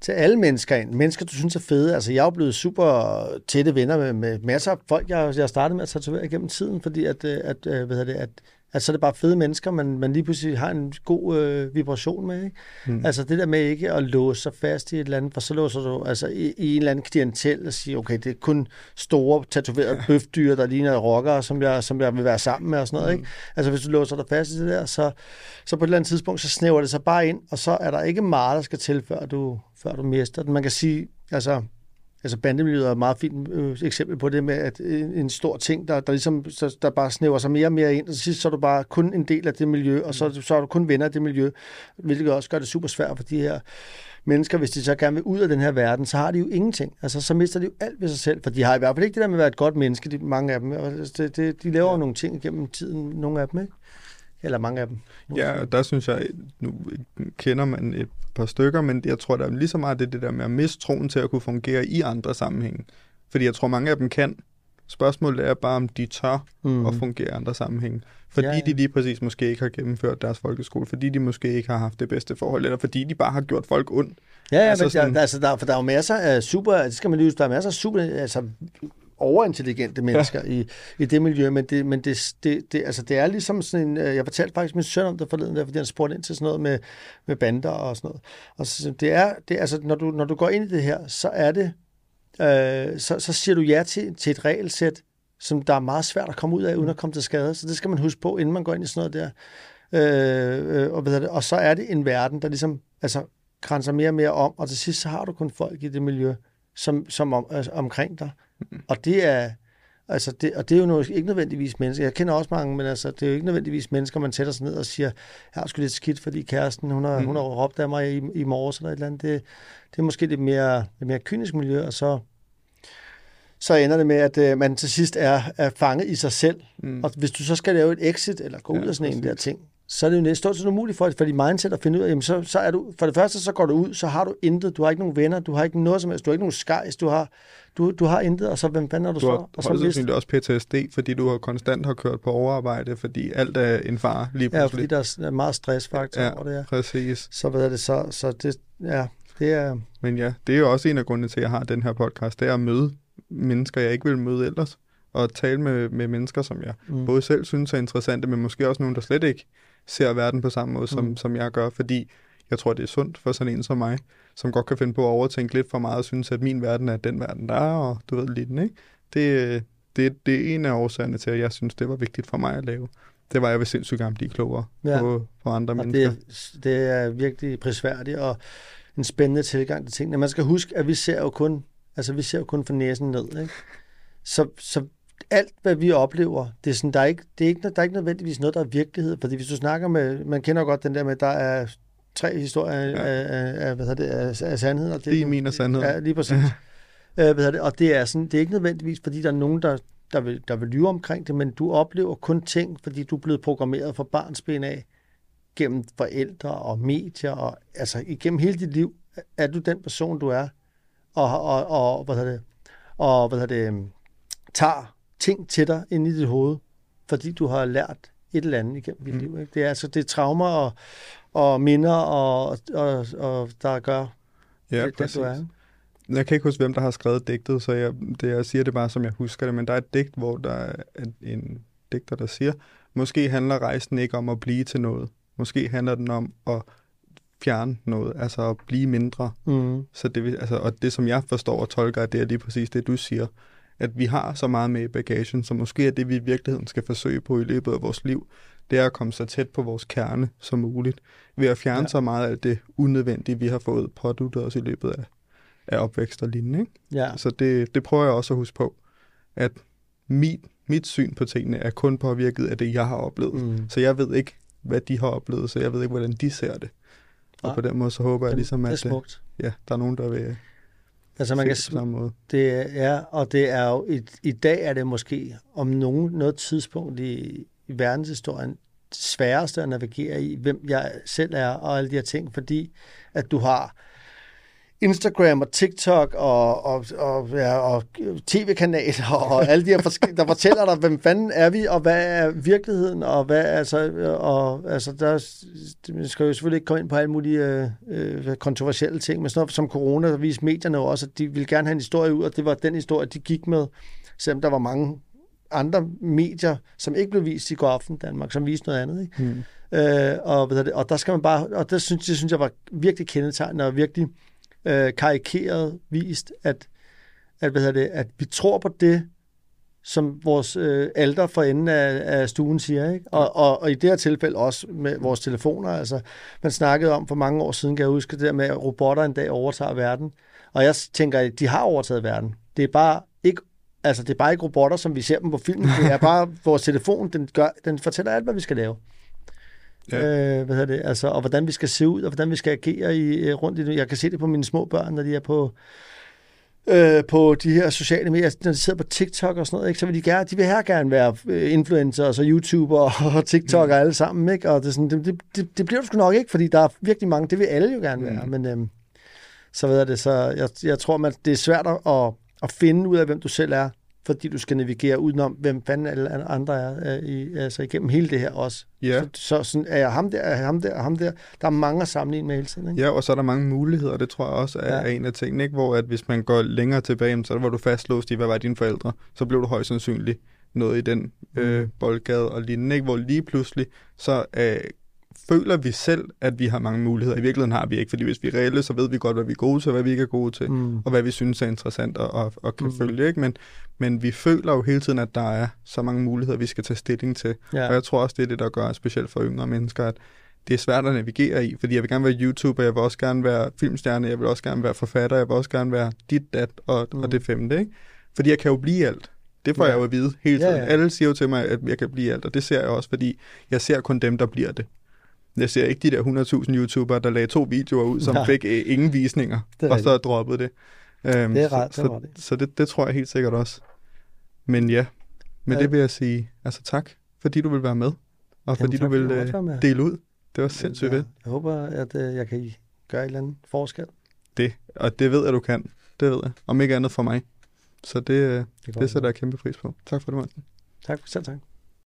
til alle mennesker ind. Mennesker, du synes er fede. Altså, jeg er jo blevet super tætte venner med, med masser af folk, jeg, jeg startet med at tatovere igennem tiden, fordi at, øh, at, at, hvad det, at Altså, så er det bare fede mennesker, man, man lige pludselig har en god øh, vibration med. Ikke? Mm. Altså, det der med ikke at låse sig fast i et eller andet, for så låser du altså, i, i en eller anden klientel og siger, okay, det er kun store, tatoverede ja. bøfdyr, der ligner rockere, som jeg, som jeg vil være sammen med og sådan noget. Mm. Ikke? Altså, hvis du låser dig fast i det der, så, så på et eller andet tidspunkt, så snæver det sig bare ind, og så er der ikke meget, der skal til, før du, før du mister den. Man kan sige, altså, Altså bandemiljøet er et meget fint øh, eksempel på det med, at en, en stor ting, der, der ligesom så, der bare snæver sig mere og mere ind, og til sidst så er du bare kun en del af det miljø, og så, så er du kun venner af det miljø, hvilket også gør det super svært for de her mennesker, hvis de så gerne vil ud af den her verden, så har de jo ingenting. Altså, så mister de jo alt ved sig selv, for de har i hvert fald ikke det der med at være et godt menneske, de, mange af dem. Og det, det, de laver jo nogle ting gennem tiden, nogle af dem, ikke? Eller mange af dem. Ja, der synes jeg, nu kender man et par stykker, men jeg tror, der er lige så meget det, det der med at miste troen til at kunne fungere i andre sammenhænge. Fordi jeg tror, mange af dem kan. Spørgsmålet er bare, om de tør mm. at fungere i andre sammenhænge. Fordi ja, ja. de lige præcis måske ikke har gennemført deres folkeskole, fordi de måske ikke har haft det bedste forhold, eller fordi de bare har gjort folk ondt. Ja, ja altså, men sådan... der, altså, der, for der er jo masser af super, det skal man lige der er masser af super, altså overintelligente mennesker ja. i, i det miljø, men, det, men det, det, det, altså det er ligesom sådan en, øh, jeg fortalte faktisk min søn om det forleden, der, fordi han spurgte ind til sådan noget med, med bander og sådan noget. Og så, det er, det, altså, når du, når du går ind i det her, så er det, øh, så, så siger du ja til, til et regelsæt, som der er meget svært at komme ud af, uden at komme til skade. Så det skal man huske på, inden man går ind i sådan noget der. Øh, øh, og, hvad det, og så er det en verden, der ligesom altså, grænser mere og mere om, og til sidst så har du kun folk i det miljø, som, som om, altså, omkring dig, og det er, altså det, og det er jo noget, ikke nødvendigvis mennesker. Jeg kender også mange, men altså, det er jo ikke nødvendigvis mennesker, man sætter sig ned og siger, jeg har sgu lidt skidt, fordi kæresten, hun har, mm. hun har råbt af mig i, i morges eller et eller andet. Det, det er måske lidt mere, lidt mere kynisk miljø, og så, så ender det med, at øh, man til sidst er, er fanget i sig selv. Mm. Og hvis du så skal lave et exit, eller gå ja, ud af sådan præcis. en der ting, så er det jo næsten stort umuligt for, for dit mindset at finde ud af, jamen så, så er du, for det første, så går du ud, så har du intet, du har ikke nogen venner, du har ikke noget som helst, du har ikke nogen skejs, du har, du, du har intet, og så hvem fanden er du, Du har, så? du Og så sandsynligt også PTSD, fordi du har konstant har kørt på overarbejde, fordi alt er en far lige Ja, pludselig. fordi der er meget stressfaktor Ja. ja. over det her. Præcis. Så hvad er det så? Så det, ja, det er... Men ja, det er jo også en af grundene til, at jeg har den her podcast, det er at møde mennesker, jeg ikke vil møde ellers, og tale med, med mennesker, som jeg Mm. både selv synes er interessante, men måske også nogen, der slet ikke ser verden på samme måde, som, Mm. som jeg gør, fordi jeg tror, det er sundt for sådan en som mig, som godt kan finde på at overtænke lidt for meget og synes, at min verden er den verden, der er, og du ved lidt, ikke? Det, det, det er en af årsagerne til, at jeg synes, det var vigtigt for mig at lave. Det var, at jeg vil sindssygt gerne blive klogere Ja. på, på andre Og mennesker. det, det er virkelig prisværdigt og en spændende tilgang til tingene. Man skal huske, at vi ser jo kun, altså vi ser jo kun fra næsen ned. Ikke? Så, så alt, hvad vi oplever, det er, sådan, der, er ikke, det er ikke, der er ikke nødvendigvis noget, der er virkelighed. Fordi hvis du snakker med, man kender godt den der med, der er tre historier ja. Af, af, hvad hedder det, af, af sandheden. Og Det er min og sandhed. Ja, lige præcis. [laughs] øh, hvad hedder det, og det er, sådan, det er ikke nødvendigvis, fordi der er nogen, der, der, vil, der vil lyve omkring det, men du oplever kun ting, fordi du er blevet programmeret fra barnsben af, gennem forældre og medier, og altså igennem hele dit liv, er du den person, du er, og, og, og hvad hedder det, og hvad hedder det, øhm, tager ting til dig ind i dit hoved, fordi du har lært et eller andet igennem dit Mm. liv. Ikke? Det er altså det er traumer og, og minder, og, og, og der gør Ja, det, den, du er. Jeg kan ikke huske, hvem der har skrevet digtet, så jeg, det, jeg siger det bare, som jeg husker det, men der er et digt, hvor der er en digter, der siger, måske handler rejsen ikke om at blive til noget. Måske handler den om at fjerne noget, altså at blive mindre. Mm. Så det, altså, og det, som jeg forstår og tolker, det er lige præcis det, du siger, at vi har så meget med i bagagen, så måske er det, vi i virkeligheden skal forsøge på i løbet af vores liv, det er at komme så tæt på vores kerne som muligt, ved at fjerne Ja. ja. så meget af det unødvendige, vi har fået påduttet os i løbet af, af opvækst og lignende. Ikke? Ja. Så det, det prøver jeg også at huske på, at mit, mit syn på tingene er kun påvirket af det, jeg har oplevet. Mm. Så jeg ved ikke, hvad de har oplevet, så jeg ved ikke, hvordan de ser det. Og Nej. på den måde, så håber jeg ligesom, er at øh, ja, der er nogen, der vil Altså man kan, på samme måde. det er, og det er jo, i, i dag er det måske om nogen, noget tidspunkt i, i verdenshistorien sværeste at navigere i, hvem jeg selv er og alle de her ting, fordi at du har Instagram og TikTok og, og, og, ja, og tv-kanaler og alle de her forskellige, der fortæller dig, hvem fanden er vi, og hvad er virkeligheden, og hvad altså, og, altså der man skal jo selvfølgelig ikke komme ind på alle mulige øh, øh, kontroversielle ting, men sådan noget som corona, der viste medierne jo også, at de ville gerne have en historie ud, og det var den historie, de gik med, selvom der var mange andre medier, som ikke blev vist i går aften Danmark, som viste noget andet. Ikke? Mm. Øh, og, og der skal man bare, og det synes, det synes jeg var virkelig kendetegnende og virkelig øh, karikeret vist, at, at, hvad hedder det, at vi tror på det, som vores øh, alder for enden af, af stuen siger. Ikke? Og, og, og i det her tilfælde også med vores telefoner. Altså, man snakkede om for mange år siden, kan jeg huske, det der med, at robotter en dag overtager verden. Og jeg tænker, at de har overtaget verden. Det er bare ikke Altså, det er bare ikke robotter, som vi ser dem på filmen. Det er bare vores telefon, den, gør, den fortæller alt, hvad vi skal lave. Ja. Øh, hvad hedder det? Altså, og hvordan vi skal se ud, og hvordan vi skal agere i, øh, rundt i det. Jeg kan se det på mine små børn, når de er på, øh, på de her sociale medier, når de sidder på TikTok og sådan noget, ikke? så vil de, gerne, de vil her gerne være øh, influencer, og så YouTuber [laughs] og TikTok og alle sammen, ikke? og det, er sådan, det, det, det, bliver du sgu nok ikke, fordi der er virkelig mange, det vil alle jo gerne være, Mm. men øhm, så ved jeg det, så jeg, jeg tror, man, det er svært at, at finde ud af, hvem du selv er, fordi du skal navigere udenom, hvem fanden alle andre er, øh, i, altså igennem hele det her også. Ja. Så, så sådan, er jeg ham der, er jeg ham der, er ham der. Der er mange at sammenligne med hele tiden. Ikke? ja, og så er der mange muligheder, det tror jeg også er, Ja. er en af tingene, ikke? hvor at hvis man går længere tilbage, så var du fastlåst i, hvad var dine forældre, så blev du højst sandsynligt noget i den øh, boldgade og lignende, ikke? hvor lige pludselig, så øh, føler vi selv, at vi har mange muligheder. I virkeligheden har vi ikke, fordi hvis vi er reelle, så ved vi godt, hvad vi er gode til, hvad vi ikke er gode til. Mm. og hvad vi synes er interessant og, og, og kan Mm. følge. Ikke? Men, men vi føler jo hele tiden, at der er så mange muligheder, vi skal tage stilling til. Ja. Ja. Og jeg tror også, det er det, der gør, specielt for yngre mennesker, at det er svært at navigere i, fordi jeg vil gerne være YouTuber, jeg vil også gerne være filmstjerne, jeg vil også gerne være forfatter, jeg vil også gerne være dit, dat og, mm. Og det femte. Ikke? Fordi jeg kan jo blive alt. Det får Ja. ja. jeg jo at vide hele Ja, tiden. ja. Alle siger jo til mig, at jeg kan blive alt, og det ser jeg også, fordi jeg ser kun dem, der bliver det. Jeg ser ikke de der 100.000 YouTubere, der lagde to videoer ud, som Nej. fik øh, ingen visninger, [laughs] Det er og så droppede det. Øhm, Det er så- ret, det er så, så det, det tror jeg helt sikkert også. Men ja, med Ja. det vil jeg sige, altså tak, fordi du vil være med. og Jamen, fordi tak, du vil øh, dele ud. Det var sindssygt jeg, fedt. jeg håber, at øh, jeg kan gøre et eller andet forskel. Det, og det ved jeg, du kan. Det ved jeg. Om ikke andet for mig. Så det, øh, Det, det sætter jeg kæmpe pris på. Tak for det, Martin. Tak, selv tak.